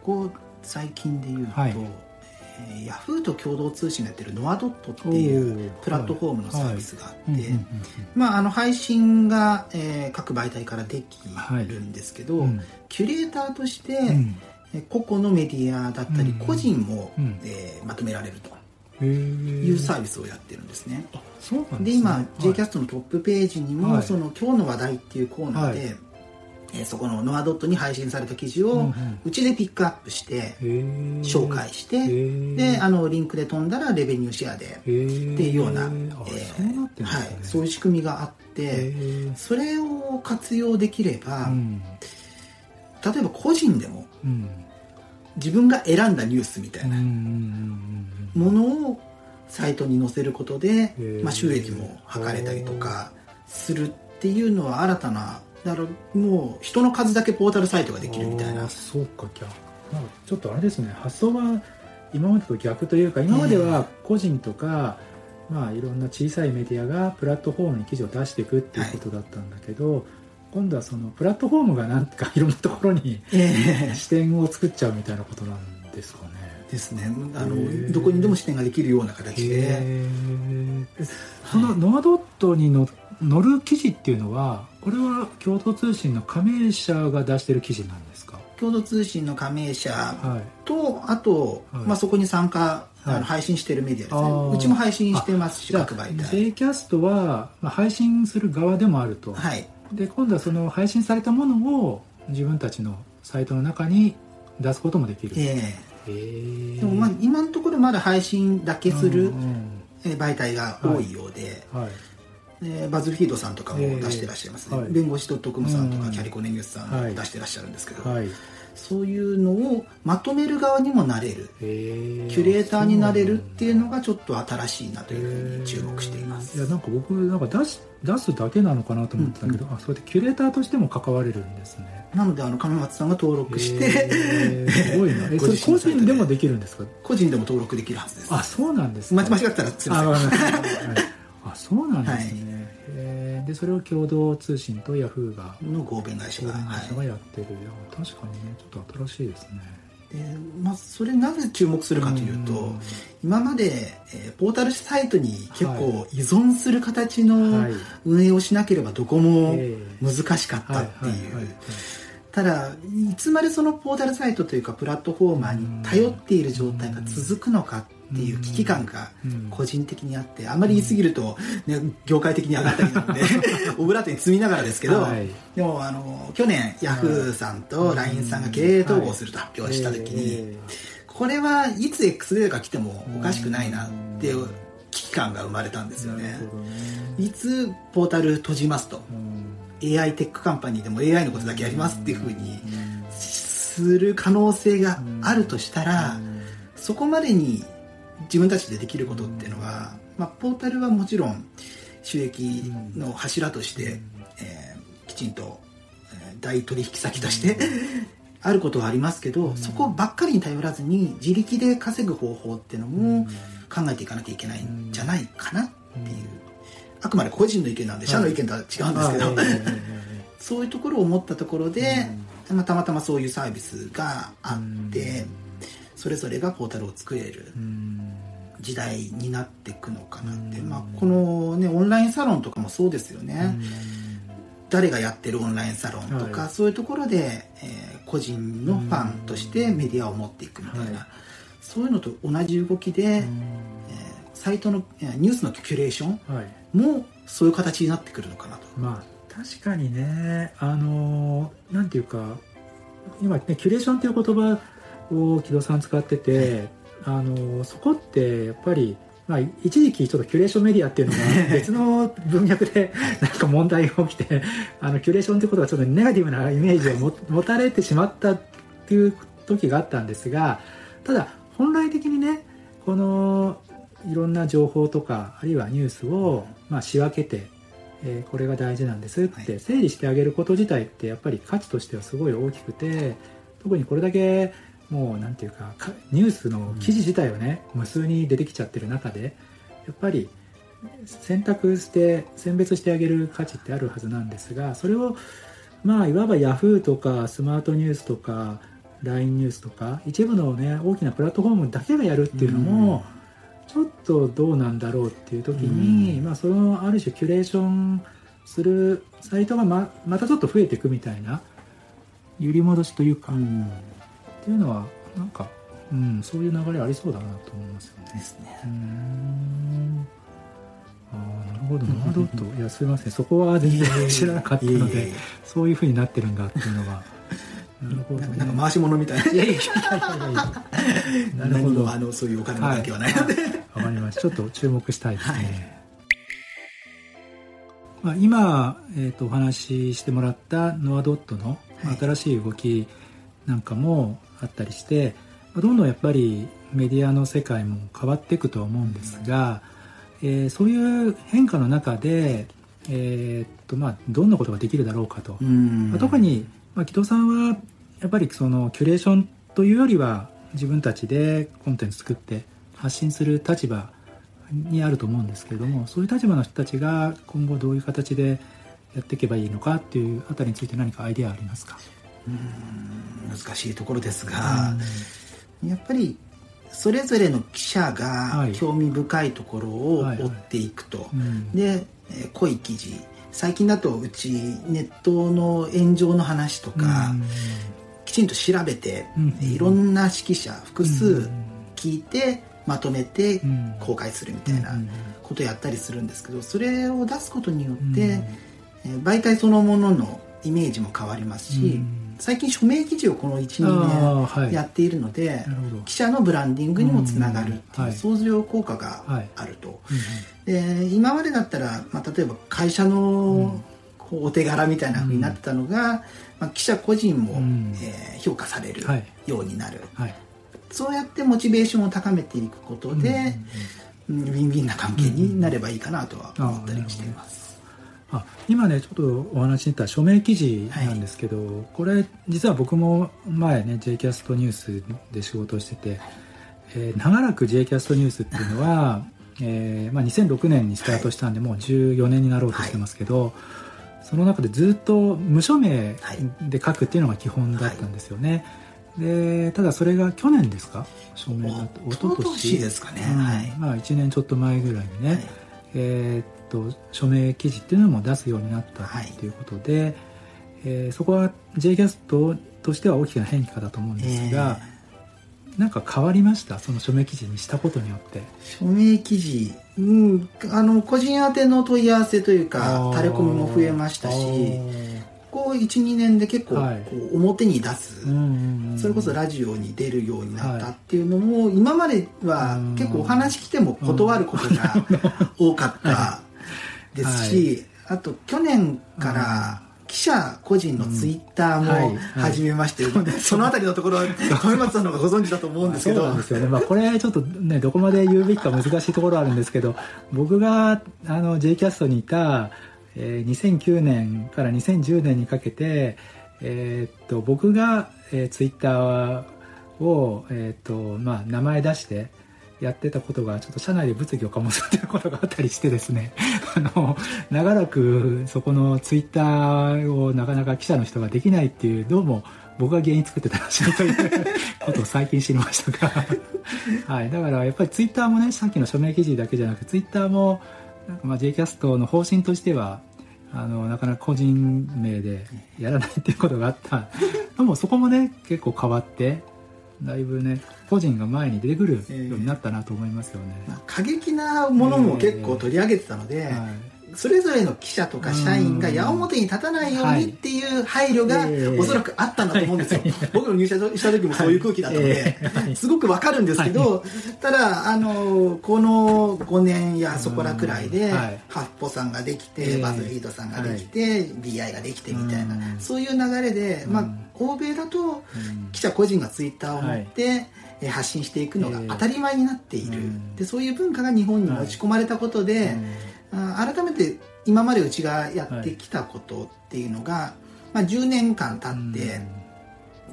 こ最近で言うと、はい、えー、ヤフーと共同通信がやってるノアドットっていうプラットフォームのサービスがあってまああの配信が、えー、各媒体からできるんですけど、はい。うん、キュレーターとして、うん、個々のメディアだったり個人も、うん、えー、まとめられると。いうサービスをやってるんですね。で、ね、今、はい、JCAST のトップページにも、はい、その今日の話題っていうコーナーで、はいえー、そこのノアドットに配信された記事をうちでピックアップして紹介してであのリンクで飛んだらレベニューシェアでっていうような、えー、はい、そういう仕組みがあってそれを活用できれば、うん、例えば個人でも、うん、自分が選んだニュースみたいなものをサイトに載せることで、まあ、収益も図れたりとかするっていうのは新たなだからもう人の数だけポータルサイトができるみたいな。そうか逆。ちょっとあれですね発想は今までと逆というか今までは個人とか、えー、まあいろんな小さいメディアがプラットフォームに記事を出していくっていうことだったんだけど、はい、今度はそのプラットフォームがなんかいろんなところに、えー、視点を作っちゃうみたいなことなんですかね。ですね。あの、えー、どこにでも視点ができるような形で、えー、そのノアドットに載乗る記事っていうのはこれは共同通信の加盟者が出してる記事なんですか？共同通信の加盟者と、はい、あと、はい、まあ、そこに参加あの配信してるメディアですね。うちも配信してますし各媒体。J キャストは、まあ、配信する側でもあると、はい、で今度はその配信されたものを自分たちのサイトの中に出すこともできる。ええ。ー、でもまあ今のところまだ配信だけする媒体が多いようで、はい、はいえー、バズルフィードさんとかも出してらっしゃいますね、えーはい、弁護士 .com さんとか、キャリコネニュースさんも出してらっしゃるんですけど、はい、そういうのをまとめる側にもなれる、えー、キュレーターになれるっていうのがちょっと新しいなというふうに注目しています、いやなんか僕なんか出す出すだけなのかなと思ってたけど、うん。うん、あそうやってキュレーターとしても関われるんですね。なのであの亀松さんが登録して、えー、すごいな。<laughs> えそれ個人でもできるんですか？個人でも登録できるはずです。あそうなんです間違ったらすみません。あそうなんですね、はい。えー、でそれを共同通信とヤフーがの合弁会社がやってる、はい、確かにねちょっと新しいですね。でまあ、それなぜ注目するかというと、う今まで、えー、ポータルサイトに結構依存する形の運営をしなければどこも難しかったっていう。ただいつまでそのポータルサイトというかプラットフォーマーに頼っている状態が続くのかっていう危機感が個人的にあってあんまり言い過ぎると、ね、業界的に上がったりなんで <laughs> オブラートに包みながらですけど、はい、でもあの去年ヤフーさんと LINE さんが経営統合すると発表した時に、これはいつ XL が来てもおかしくないなっていう危機感が生まれたんですよね。いつポータル閉じますと AI テックカンパニーでも AI のことだけやりますっていうふうにする可能性があるとしたらそこまでに自分たちでできることっていうのは、まあ、ポータルはもちろん収益の柱として、えー、きちんと、えー、大取引先として <laughs> あることはありますけど、そこばっかりに頼らずに自力で稼ぐ方法っていうのも考えていかなきゃいけないんじゃないかなっていう、あくまで個人の意見なんで社の意見とは違うんですけど、そういうところを思ったところで、まあ、たまたまそういうサービスがあって、それぞれがポータルを作れる時代になっていくのかなって、まあ、この、ね、オンラインサロンとかもそうですよね。誰がやってるオンラインサロンとか、はい、そういうところで、えー、個人のファンとしてメディアを持っていくみたいな、はい、そういうのと同じ動きで、えー、サイトのニュースのキュレーションもそういう形になってくるのかなと。まあ確かにね。あのなんていうか今ねキュレーションっていう言葉を木戸さん使ってて、あのそこってやっぱりまあ、一時期ちょっとキュレーションメディアっていうのが別の文脈でなんか問題が起きてあのキュレーションってことがちょっとネガティブなイメージを持たれてしまったっていう時があったんですがただ本来的にねこのいろんな情報とかあるいはニュースをまあ仕分けて、えー、これが大事なんですって整理してあげること自体ってやっぱり価値としてはすごい大きくて特にこれだけもうなんていうかニュースの記事自体はね、無数に出てきちゃってる中でやっぱり選択して選別してあげる価値ってあるはずなんですがそれをまあいわば Yahoo とかスマートニュースとか LINE ニュースとか一部のね大きなプラットフォームだけがやるっていうのも、ちょっとどうなんだろうっていう時に、まあそのある種キュレーションするサイトがままたちょっと増えていくみたいな揺り戻しというか、っていうのはなんか、うん、そういう流れありそうだなと思いますよね。ですね。あなるほどノアドットいやすいませんそこは全然知らなかったのでそういうふうになってるんだっていうのが。<laughs> なるほど、ね、なんか回し物みたいな。いやいやいやいやなるほど。あのそういうお金の関係はないので。わ、はい、かりました。ちょっと注目したいですね。はいまあ、今、えーと、お話ししてもらったノアドットの新しい動きなんかもあったりして、はい、どんどんやっぱりメディアの世界も変わっていくとは思うんですが、うん、えー、そういう変化の中で、えーとまあ、どんなことができるだろうかと、うん、まあ、特に、まあ、木戸さんはやっぱりそのキュレーションというよりは自分たちでコンテンツ作って発信する立場にあると思うんですけれどもそういう立場の人たちが今後どういう形でやっていけばいいのかっていうあたりについて何かアイデアありますか？うん難しいところですが、やっぱりそれぞれの記者が興味深いところを追っていくと、で濃い記事。最近だとうちネットの炎上の話とか、きちんと調べて、いろんな指揮者複数聞いて、まとめて公開するみたいなことをやったりするんですけどそれを出すことによって、え媒体そのもののイメージも変わりますし、最近署名記事をこの12年やっているので、はい、記者のブランディングにもつながるっていう相乗効果があると、で今までだったら、まあ、例えば会社のこうお手柄みたいなふうになってたのが、まあ、記者個人も、えー、評価されるようになる、はい。そうやってモチベーションを高めていくことで、うん、ウィンウィンな関係になればいいかなとは思ったりしています。あ今ねちょっとお話に出た署名記事なんですけど、はい、これ実は僕も前ね J キャストニュースで仕事をしてて、えー、長らく J キャストニュースっていうのは、えーまあ、2006年にスタートしたんで、もう14年になろうとしてますけど、はい、その中でずっと無署名で書くっていうのが基本だったんですよね。はい。でただそれが去年ですか？署名だと一昨年ですかね、うん、はい。まあ、1年ちょっと前ぐらいにね、はい、えっと署名記事っていうのも出すようになったっていうことで、はい、えー、そこは J キャストとしては大きな変化だと思うんですが、えー、なんか変わりました？その署名記事にしたことによって。署名記事？うんあの個人宛ての問い合わせというかタレコミも増えましたしこ12年で結構表に出す、それこそラジオに出るようになったっていうのも、今までは結構お話来ても断ることが多かった <laughs> ですし、あと去年から記者個人のツイッターも始めまして、そのあたりのところは富松さんの方がご存知だと思うんですけど。そうなんですよ。ね、まあ、これちょっとねどこまで言うべきか難しいところあるんですけど僕があの J キャストにいたえー、2009年から2010年にかけて、えー、っと僕が、えー、ツイッターを、えー、っとまあ、名前出してやってたことがちょっと社内で物議を醸すっていうことがあったりしてですね。<laughs> あの長らくそこのツイッターをなかなか記者の人ができないっていうどうも僕が原因作ってたらしいということを最近知りましたが。<laughs> はい、だからやっぱりツイッターもねさっきの署名記事だけじゃなくツイッターもなんかまあ J キャストの方針としてはあのなかなか個人名でやらないっていうことがあった。<laughs> でもそこもね結構変わってだいぶね個人が前に出てくるようになったなと思いますよね、えー、過激なものも結構取り上げてたので、えーはい。それぞれの記者とか社員が矢面に立たないようにっていう配慮がおそらくあったんだと思うんですよ。僕の入社した時もそういう空気だったので、すごくわかるんですけど、ただ、あの、この5年やそこらくらいで、ハッポさんができて、バズリードさんができて、BI ができてみたいな、そういう流れで、まあ、欧米だと記者個人がツイッターを持って、発信していくのが当たり前になっている、でそういう文化が日本に持ち込まれたことで、改めて今までうちがやってきたことっていうのが、はい、まあ、10年間経って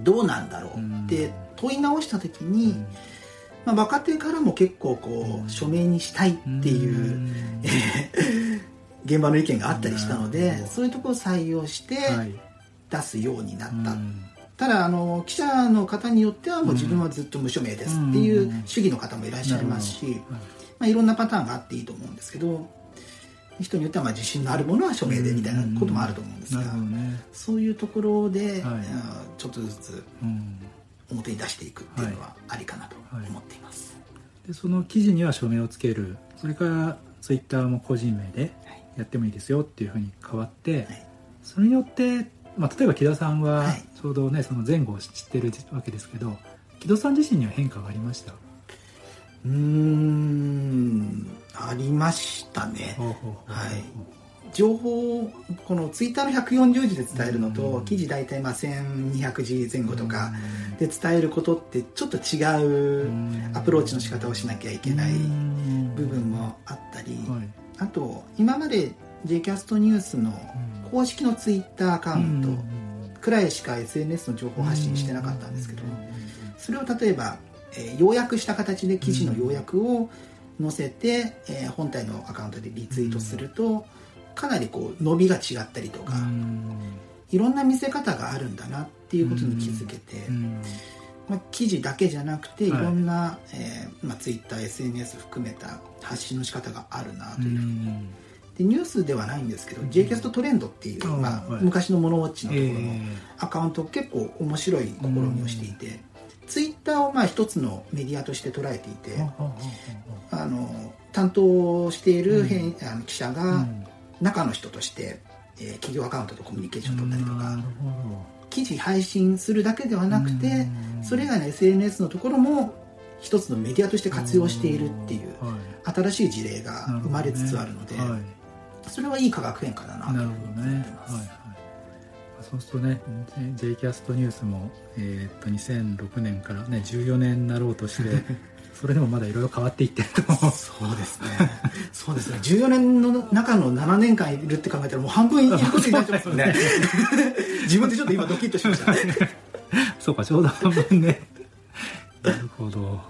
どうなんだろうって問い直した時に、まあ、若手からも結構こう署名にしたいっていう <laughs> 現場の意見があったりしたのでそういうところを採用して出すようになった。ただあの記者の方によってはもう自分はずっと無署名ですっていう主義の方もいらっしゃいますし、まあ、いろんなパターンがあっていいと思うんですけど人によってはまあ自信のあるものは署名でみたいなこともあると思うんですが、ね、そういうところで、はい、ちょっとずつ表に出していくっていうのはありかなと思っています。でその記事には署名をつける。それからツイッターも個人名でやってもいいですよっていうふうに変わって、それによって、まあ、例えば木田さんはちょうどねその前後を知ってるわけですけど木戸さん自身には変化がありました？うんありましたね。はい。情報このツイッターの140字で伝えるのと、記事大体まあ1200字前後とかで伝えることってちょっと違うアプローチの仕方をしなきゃいけない部分もあったり、あと今まで j キャストニュースの公式のツイッターアカウントくらいしか SNS の情報発信してなかったんですけどそれを例えば、えー、要約した形で記事の要約を載せて、えー、本体のアカウントでリツイートすると、かなりこう伸びが違ったりとか、いろんな見せ方があるんだなっていうことに気づけて、まあ、記事だけじゃなくてい。ろんな、はい、えー、まあ、TwitterSNS 含めた発信の仕方があるなというふうに。でニュースではないんですけど、j キャストトレンドっていう、まあ、昔のモノウォッチのところのアカウント結構面白い試みをしていて、ツイッターをまあ一つのメディアとして捉えていて、あの担当している編、あの記者が中の人として、えー、企業アカウントとコミュニケーションを取ったりとか記事配信するだけではなくてそれ以外の SNS のところも一つのメディアとして活用しているっていう新しい事例が生まれつつあるので、それはいい化学変化だなと思ってます。そうするとね J キャストニュースも、えー、っと2006年からね14年になろうとして <laughs> それでもまだいろいろ変わっていってるとそうですね。そうですね。14年の中の7年間いるって考えたらもう半分いることになっちゃいますよね。<laughs> 自分でちょっと今ドキッとしました。<laughs> そうかちょうど半分ね。なるほど、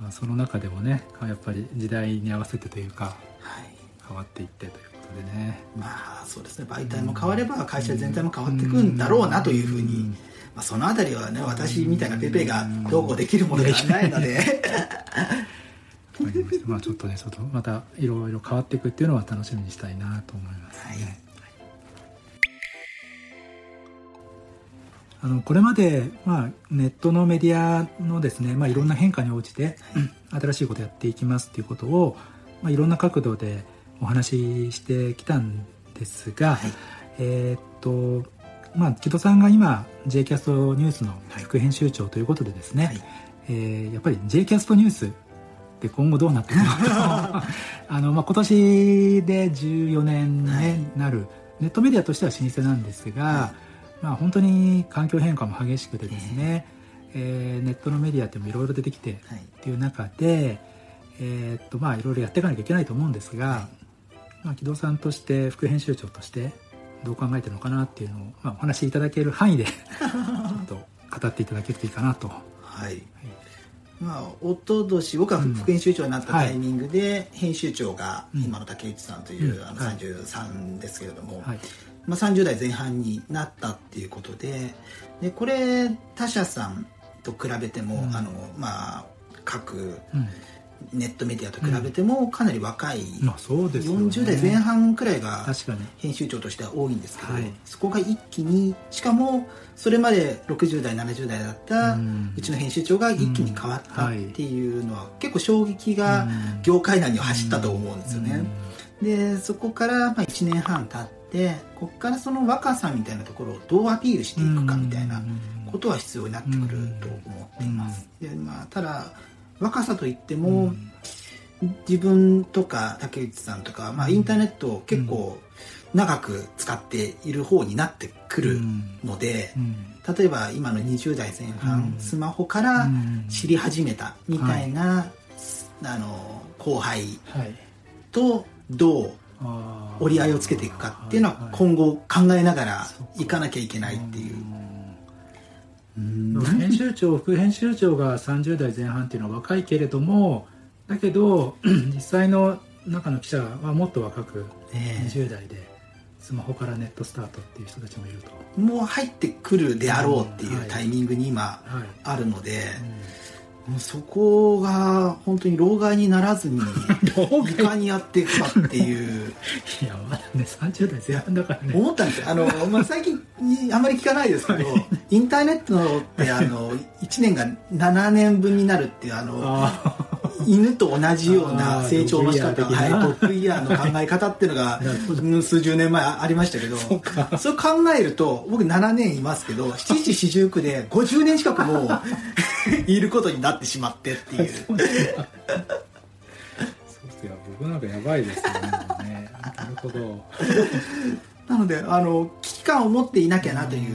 まあ、その中でもねやっぱり時代に合わせてというか、はい、変わっていってということでね。まあそうですね。媒体も変われば会社全体も変わっていくんだろうなというふうに。まあ、そのあたりはね私みたいなペペがどうこうできるものではないので。<laughs> まあちょっとねちょっとまたいろいろ変わっていくっていうのは楽しみにしたいなと思います、ね、はい、あのこれまで、まあ、ネットのメディアのですね、まあ、いろんな変化に応じて、はい、新しいことやっていきますっていうことを、まあ、いろんな角度でお話ししてきたんですが、はい、えっとまあ、木戸さんが今 j キャストニュースの副編集長ということでですね、はい、えー、やっぱり j キャストニュースって今後どうなっていくのか。<laughs> あの、まあ、今年で14年に、ね、なるネットメディアとしては老舗なんですが、はい、まあ、本当に環境変化も激しくてですね、えー、ネットのメディアってもいろいろ出てきてっていう中で、えー、っとまあいろいろやっていかなきゃいけないと思うんですが、まあ、木戸さんとして副編集長としてどう考えてるのかなっていうのを、まあ、お話しいただける範囲で <laughs> ちょっと語っていただけるといいかなと。はい、はい。まあ、おととし僕は副編集長になったタイミングで、編集長が今の竹内さんという、あの33ですけれども、はい、まあ、30代前半になったっていうことででこれ他社さんと比べても、うん、あのまあ各、うんネットメディアと比べてもかなり若い、うんまあそうですね、40代前半くらいが編集長としては多いんですけど、はい、そこが一気にしかもそれまで60代70代だったうちの編集長が一気に変わったっていうのは結構衝撃が業界内には走ったと思うんですよね。でそこからまあ1年半経ってここからその若さみたいなところをどうアピールしていくかみたいなことは必要になってくると思っています。でまあ、ただ若さといっても、自分とか竹内さんとか、まあ、インターネットを結構長く使っている方になってくるので、例えば今の20代前半、スマホから知り始めたみたいな、あの後輩とどう折り合いをつけていくかっていうのは今後考えながらいか。なきゃいけないっていう。編集長副編集長が30代前半っていうのは若いけれどもだけど <clears throat> 実際の中の記者はもっと若く20代でスマホからネットスタートっていう人たちもいると。もう入ってくるであろうっていうタイミングに今あるので、もうそこが本当に老害にならずに <laughs> いかにやっていくかっていう。いやまだね30代前半だからね。思ったんですよ。あの、まあ、最近あんまり聞かないですけど <laughs> インターネットってあの1年が7年分になるっていうあの犬と同じような成長の仕方はい、トップイヤーの考え方っていうのが <laughs> 数十年前ありましたけどそう考えると僕7年いますけど七七四十九で50年近くもう <laughs> いることになってしまってっていう。そうですよ。僕なんかやばいですよね。なるほど。<laughs> なのであの危機感を持っていなきゃなという、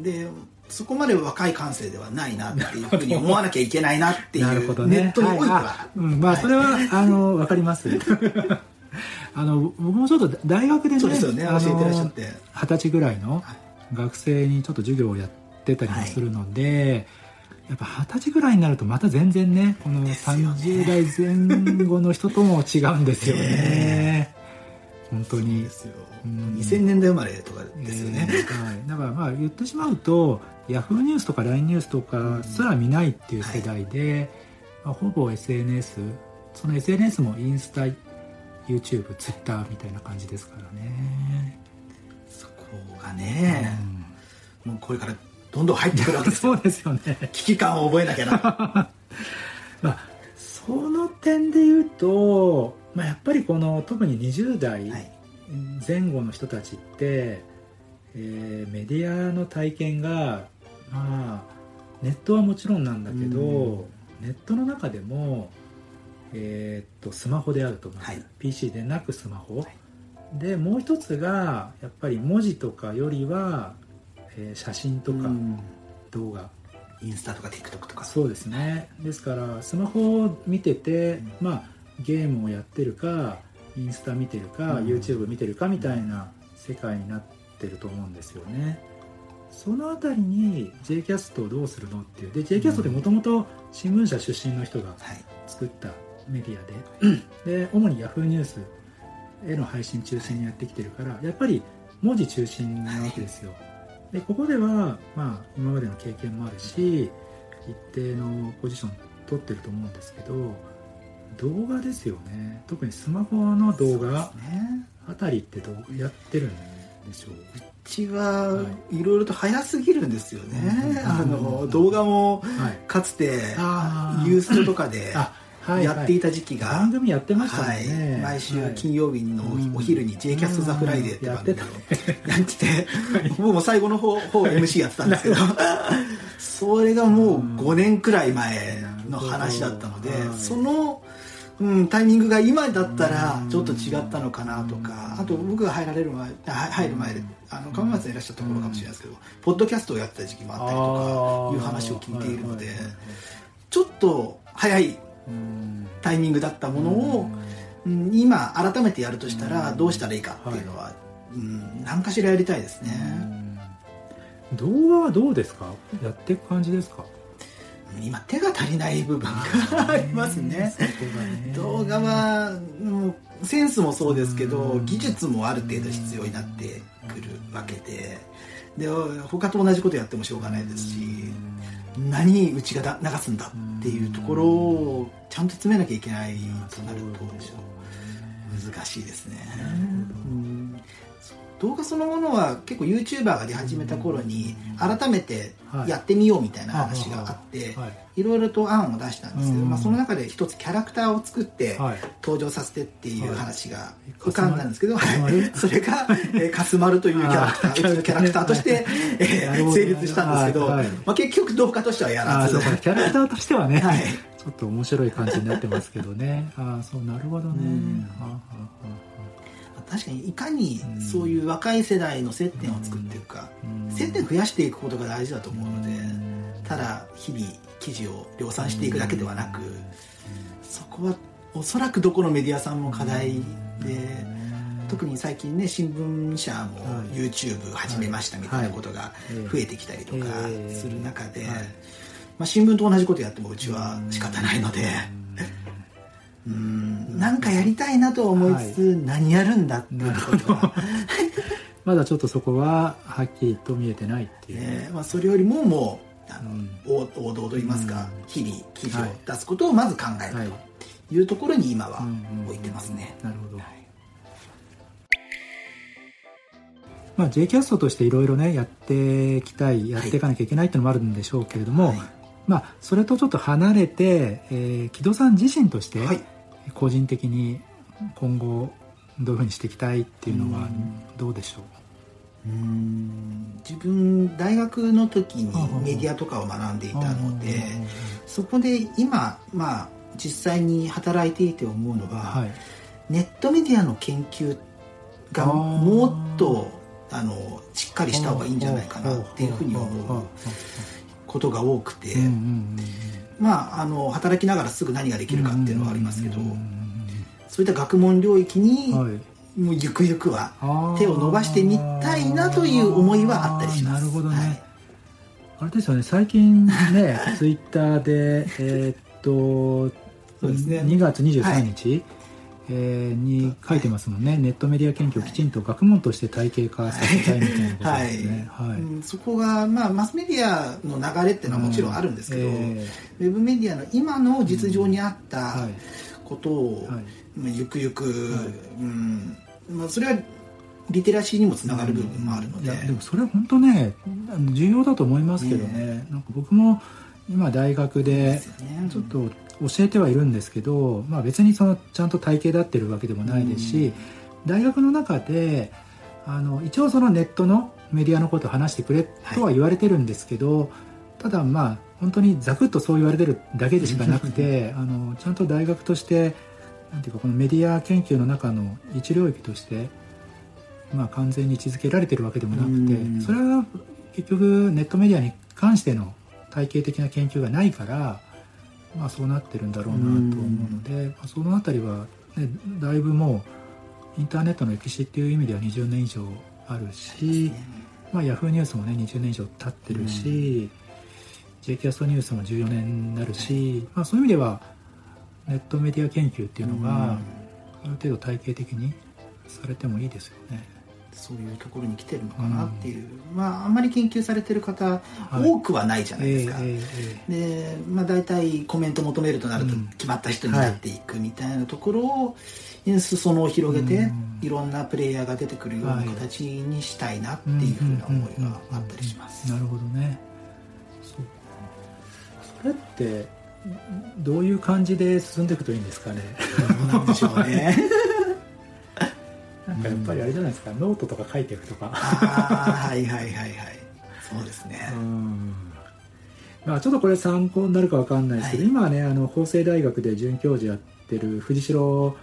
うでそこまで若い感性ではないなっていうふうに思わなきゃいけないなっていう、ね、ネットにおいては、はい、うん、まあそれは、はい、あの分かります。<laughs> あの僕もちょっと大学でねそうですよね。教えてらっしゃって。二十歳ぐらいの学生にちょっと授業をやってたりもするので、やっぱ二十歳ぐらいになるとまた全然ねこの30代前後の人とも違うんですよね。本当に。ですよ。うん、2000年代生まれとかですよね。はい。だからまあ言ってしまうとヤフーニュースとか LINE ニュースとかすら見ないっていう世代で、はい、まあ、ほぼ SNS その SNS もインスタ YouTube、Twitter みたいな感じですからね。そこがね、うん、もうこれからどんどん入ってくるわけです <laughs> そうですよね。危機感を覚えなきゃな。<laughs> まあ、その点で言うと、まあ、やっぱりこの特に20代前後の人たちって、はい、えー、メディアの体験がまあネットはもちろんなんだけど、ネットの中でも、えー、っとスマホであると思う、はい、PC でなくスマホ、はい、でもう一つがやっぱり文字とかよりは、えー、写真とか動画。インスタとか TikTok とか。そうですね。ですからスマホを見てて、うん、まあゲームをやってるかインスタ見てるか、うん、YouTube 見てるかみたいな世界になってると思うんですよね。その辺りに J キャストをどうするのっていう。で J キャストってもともと新聞社出身の人が作ったメディアで、で主に Yahoo ニュースへの配信中心にやってきてるからやっぱり文字中心なわけですよ。でここでは、まあ、今までの経験もあるし一定のポジション取ってると思うんですけど動画ですよね。特にスマホの動画あたりってどうやってるんでしょうう？ちはい。ろいろと早すぎるんですよね、はい、あの動画もかつてユーストとかでやっていた時期が、番組やってましたね、毎週金曜日のお昼に「J キャスト・ザ・フライデー」って番組をやってて僕も最後の方方 MC やってたんですけど。それがもう5年くらい前の話だったのでそのうん、タイミングが今だったらちょっと違ったのかなとか。あと僕が入られる前入る前であの川松にいらっしゃった頃かもしれないですけどポッドキャストをやってた時期もあったりとかいう話を聞いているのでちょっと早いタイミングだったものを、うん、今改めてやるとしたらどうしたらいいかっていうのは、うん、何かしらやりたいですね。動画はどうですか？やっていく感じですか？今手が足りない部分がありますね。動画はもうセンスもそうですけど技術もある程度必要になってくるわけで。で他と同じことやってもしょうがないですし何うちが流すんだっていうところをちゃんと詰めなきゃいけないとなると難しいですね。動画そのものは結構 YouTuber が出始めた頃に改めてやってみようみたいな話があっていろいろと案を出したんですけど、まあ、その中で一つキャラクターを作って登場させてっていう話が浮かんだんですけど、それが、えカスマルというキャラクターうちのキャラクターとして、え成立したんですけど、まあ、結局動画としてはやらず。キャラクターとしてはね、はい、ちょっと面白い感じになってますけどね。ああそうなるほどね、はあはあ確かにいかにそういう若い世代の接点を作っていくか、接点増やしていくことが大事だと思うので、ただ日々記事を量産していくだけではなく、そこはおそらくどこのメディアさんも課題で、特に最近ね新聞社も YouTube 始めましたみたいなことが増えてきたりとかする中で、まあ、新聞と同じことやってもうちは仕方ないので。うん。なんかやりたいなと思いつつ、はい、何やるんだっていうことは <laughs> まだちょっとそこははっきりと見えてないっていう、ねまあ、それよりももうあの、うん、王道といいますか、うん、日々記事を出すことをまず考えるとい。うところに今は置いてますね、なるほど、はい。まあ、J キャストとしていろいろねやっていきたいやっていかなきゃいけないっていうのもあるんでしょうけれども、はい。まあ、それとちょっと離れて、えー、木戸さん自身として、個人的に今後どういうふうにしていきたいっていうのはどうでしょう？うん。自分大学の時にメディアとかを学んでいたのでそこで今まあ実際に働いていて思うのが、はい、ネットメディアの研究がもっとあのしっかりした方がいいんじゃないかなっていうふうに思うことが多くて、まああの働きながらすぐ何ができるかっていうのはありますけど、そういった学問領域に、もうゆくゆくは手を伸ばしてみたいなという思いはあったりします。なるほどね、はい、あれですよね。最近ね <laughs> ツイッターでえー、っとそうですね。2月23日、はいえー、に書いてますもんね、はい、ネットメディア研究をきちんと学問として体系化させたいみたいなことですね、はい。はい。うん、そこが、まあ、マスメディアの流れっていうのはもちろんあるんですけど、うんえ。ー、ウェブメディアの今の実情に合ったことを、まあ、ゆくゆく、うんまあ、それはリテラシーにもつながる部分もあるので、でもそれは本当ね重要だと思いますけどね、ねなんか僕も今大学でちょっと教えてはいるんですけど、まあ、別にそのちゃんと体系立ってるわけでもないですし、大学の中であの一応そのネットのメディアのことを話してくれとは言われてるんですけど、はい、ただまあ本当にざくっとそう言われてるだけでしかなくてあのちゃんと大学としてなんていうかこのメディア研究の中の一領域として、まあ、完全に位置づけられてるわけでもなくてそれは結局ネットメディアに関しての体系的な研究がないからまあ、そうなってるんだろうなと思うので、まあ、その辺りは、ね、だいぶもうインターネットの歴史っていう意味では20年以上あるし、まあ、ヤフーニュースもね20年以上経ってるし、j キャストニュースも14年になるし、まあ、そういう意味ではネットメディア研究っていうのがある程度体系的にされてもいいですよね。そういうところに来てるのかなっていう、うん、まああんまり研究されてる方、多くはないじゃないですか、えーえー、でまあ大体コメント求めるとなると決まった人になっていくみたいなところを、裾野を広げて、いろんなプレイヤーが出てくるような形にしたいなっていうふうな思いがあったりします、なるほどね。それってどういう感じで進んでいくといいんですかね。どうなんでしょうねなんかやっぱりあれじゃないですか、うん、ノートとか書いていくとか。はいはいはいはい。そうですね。まあ、ちょっとこれ参考になるか分かんないですけど、はい、今はねあの法政大学で准教授やってる藤代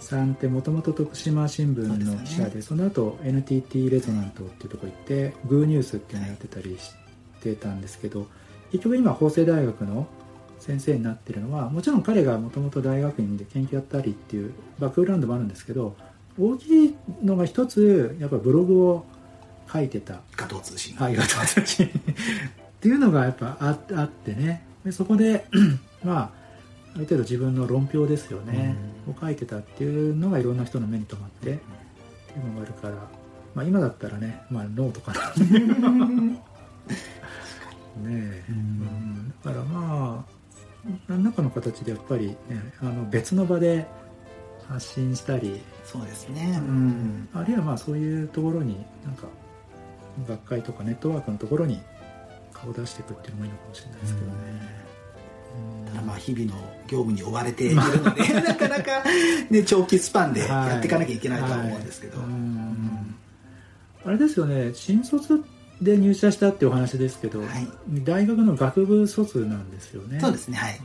さんってもともと徳島新聞の記者で、ね、その後 NTT レゾナントっていうとこ行ってグーニュースっていうのをやってたりしてたんですけど、結局今法政大学の先生になってるのはもちろん彼がもともと大学院で研究やったりっていうバックグラウンドもあるんですけど大きいのが一つやっぱブログを書いてた。加藤通信。はい通信。っていうのがやっぱああってね。でそこで <clears throat> まあある程度自分の論評ですよね、を書いてたっていうのがいろんな人の目に留まってっていうのがあるから、まあ、今だったらね、まあ、ノートかな。ねえ、うん、だからまあ何らかの形でやっぱり、ね、あの別の場で発信したり。そうですね、うん、あるいはまあそういうところになんか学会とかネットワークのところに顔出していくっていうのもいいのかもしれないですけどね。ただまあ日々の業務に追われているので、<laughs> なかなか、ね、長期スパンでやっていかなきゃいけないとは思うんですけど、はい。はい、あれですよね。新卒で入社したっていうお話ですけど、はい、大学の学部卒なんですよね。そうですね。はい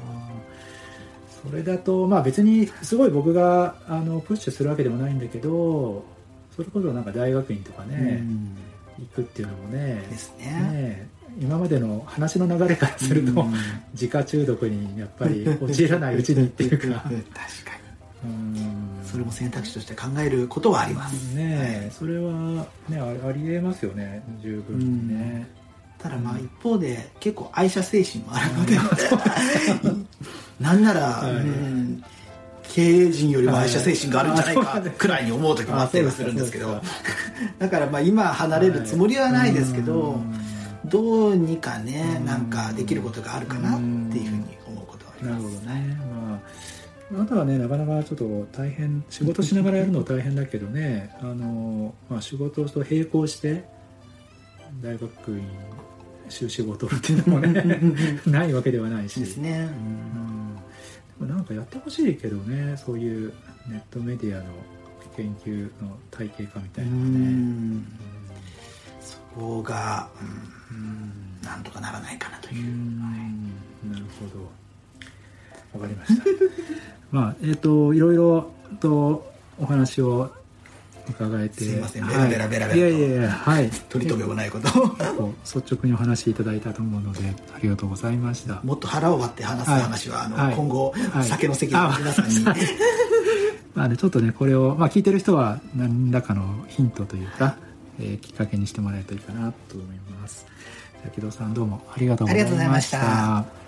それだとまあ別にすごい僕があのプッシュするわけでもないんだけどそれこそなんか大学院とかね、行くっていうのもねですね。ね今までの話の流れからすると、自家中毒にやっぱり <laughs> 陥らないうちにっていうか。確かに。それも選択肢として考えることはあります。ね、はい、それはねありえますよね十分にね、ただまあ一方で結構愛社精神もあるので、<laughs> なんなら、はい、うん経営陣よりも愛社精神があるんじゃないかくらいに思う時もあったりす。るんですけど。だからまあ今離れるつもりはないですけど、どうにかねなんかできることがあるかなっていうふうに思うことはあります。なるほどね、まああとはねなかなかちょっと大変仕事しながらやるの大変だけどね。あの、まあ、仕事と並行して大学院修士号を取るっていうのもね <laughs> ないわけではないし。ですね、うん、なんかやってほしいけどねそういうネットメディアの研究の体系化みたいなね。そこが、うん、なんとかならないかなという、はい、なるほど。わかりました。<laughs> まあえっ、ー、といろいろとお話を伺えて。すいません。ベラベラベラベラ、い、やいやいやはい。取り留めもないこと。率直にお話しいただいたと思うのでありがとうございました。もっと腹を割って話す話は、はい、あの、はい、今後、はい、酒の席の皆さんに。<laughs> まあねちょっとねこれを、まあ、聞いてる人は何らかのヒントというか、えー、きっかけにしてもらえるといいかなと思います。木戸さんどうもありがとうございました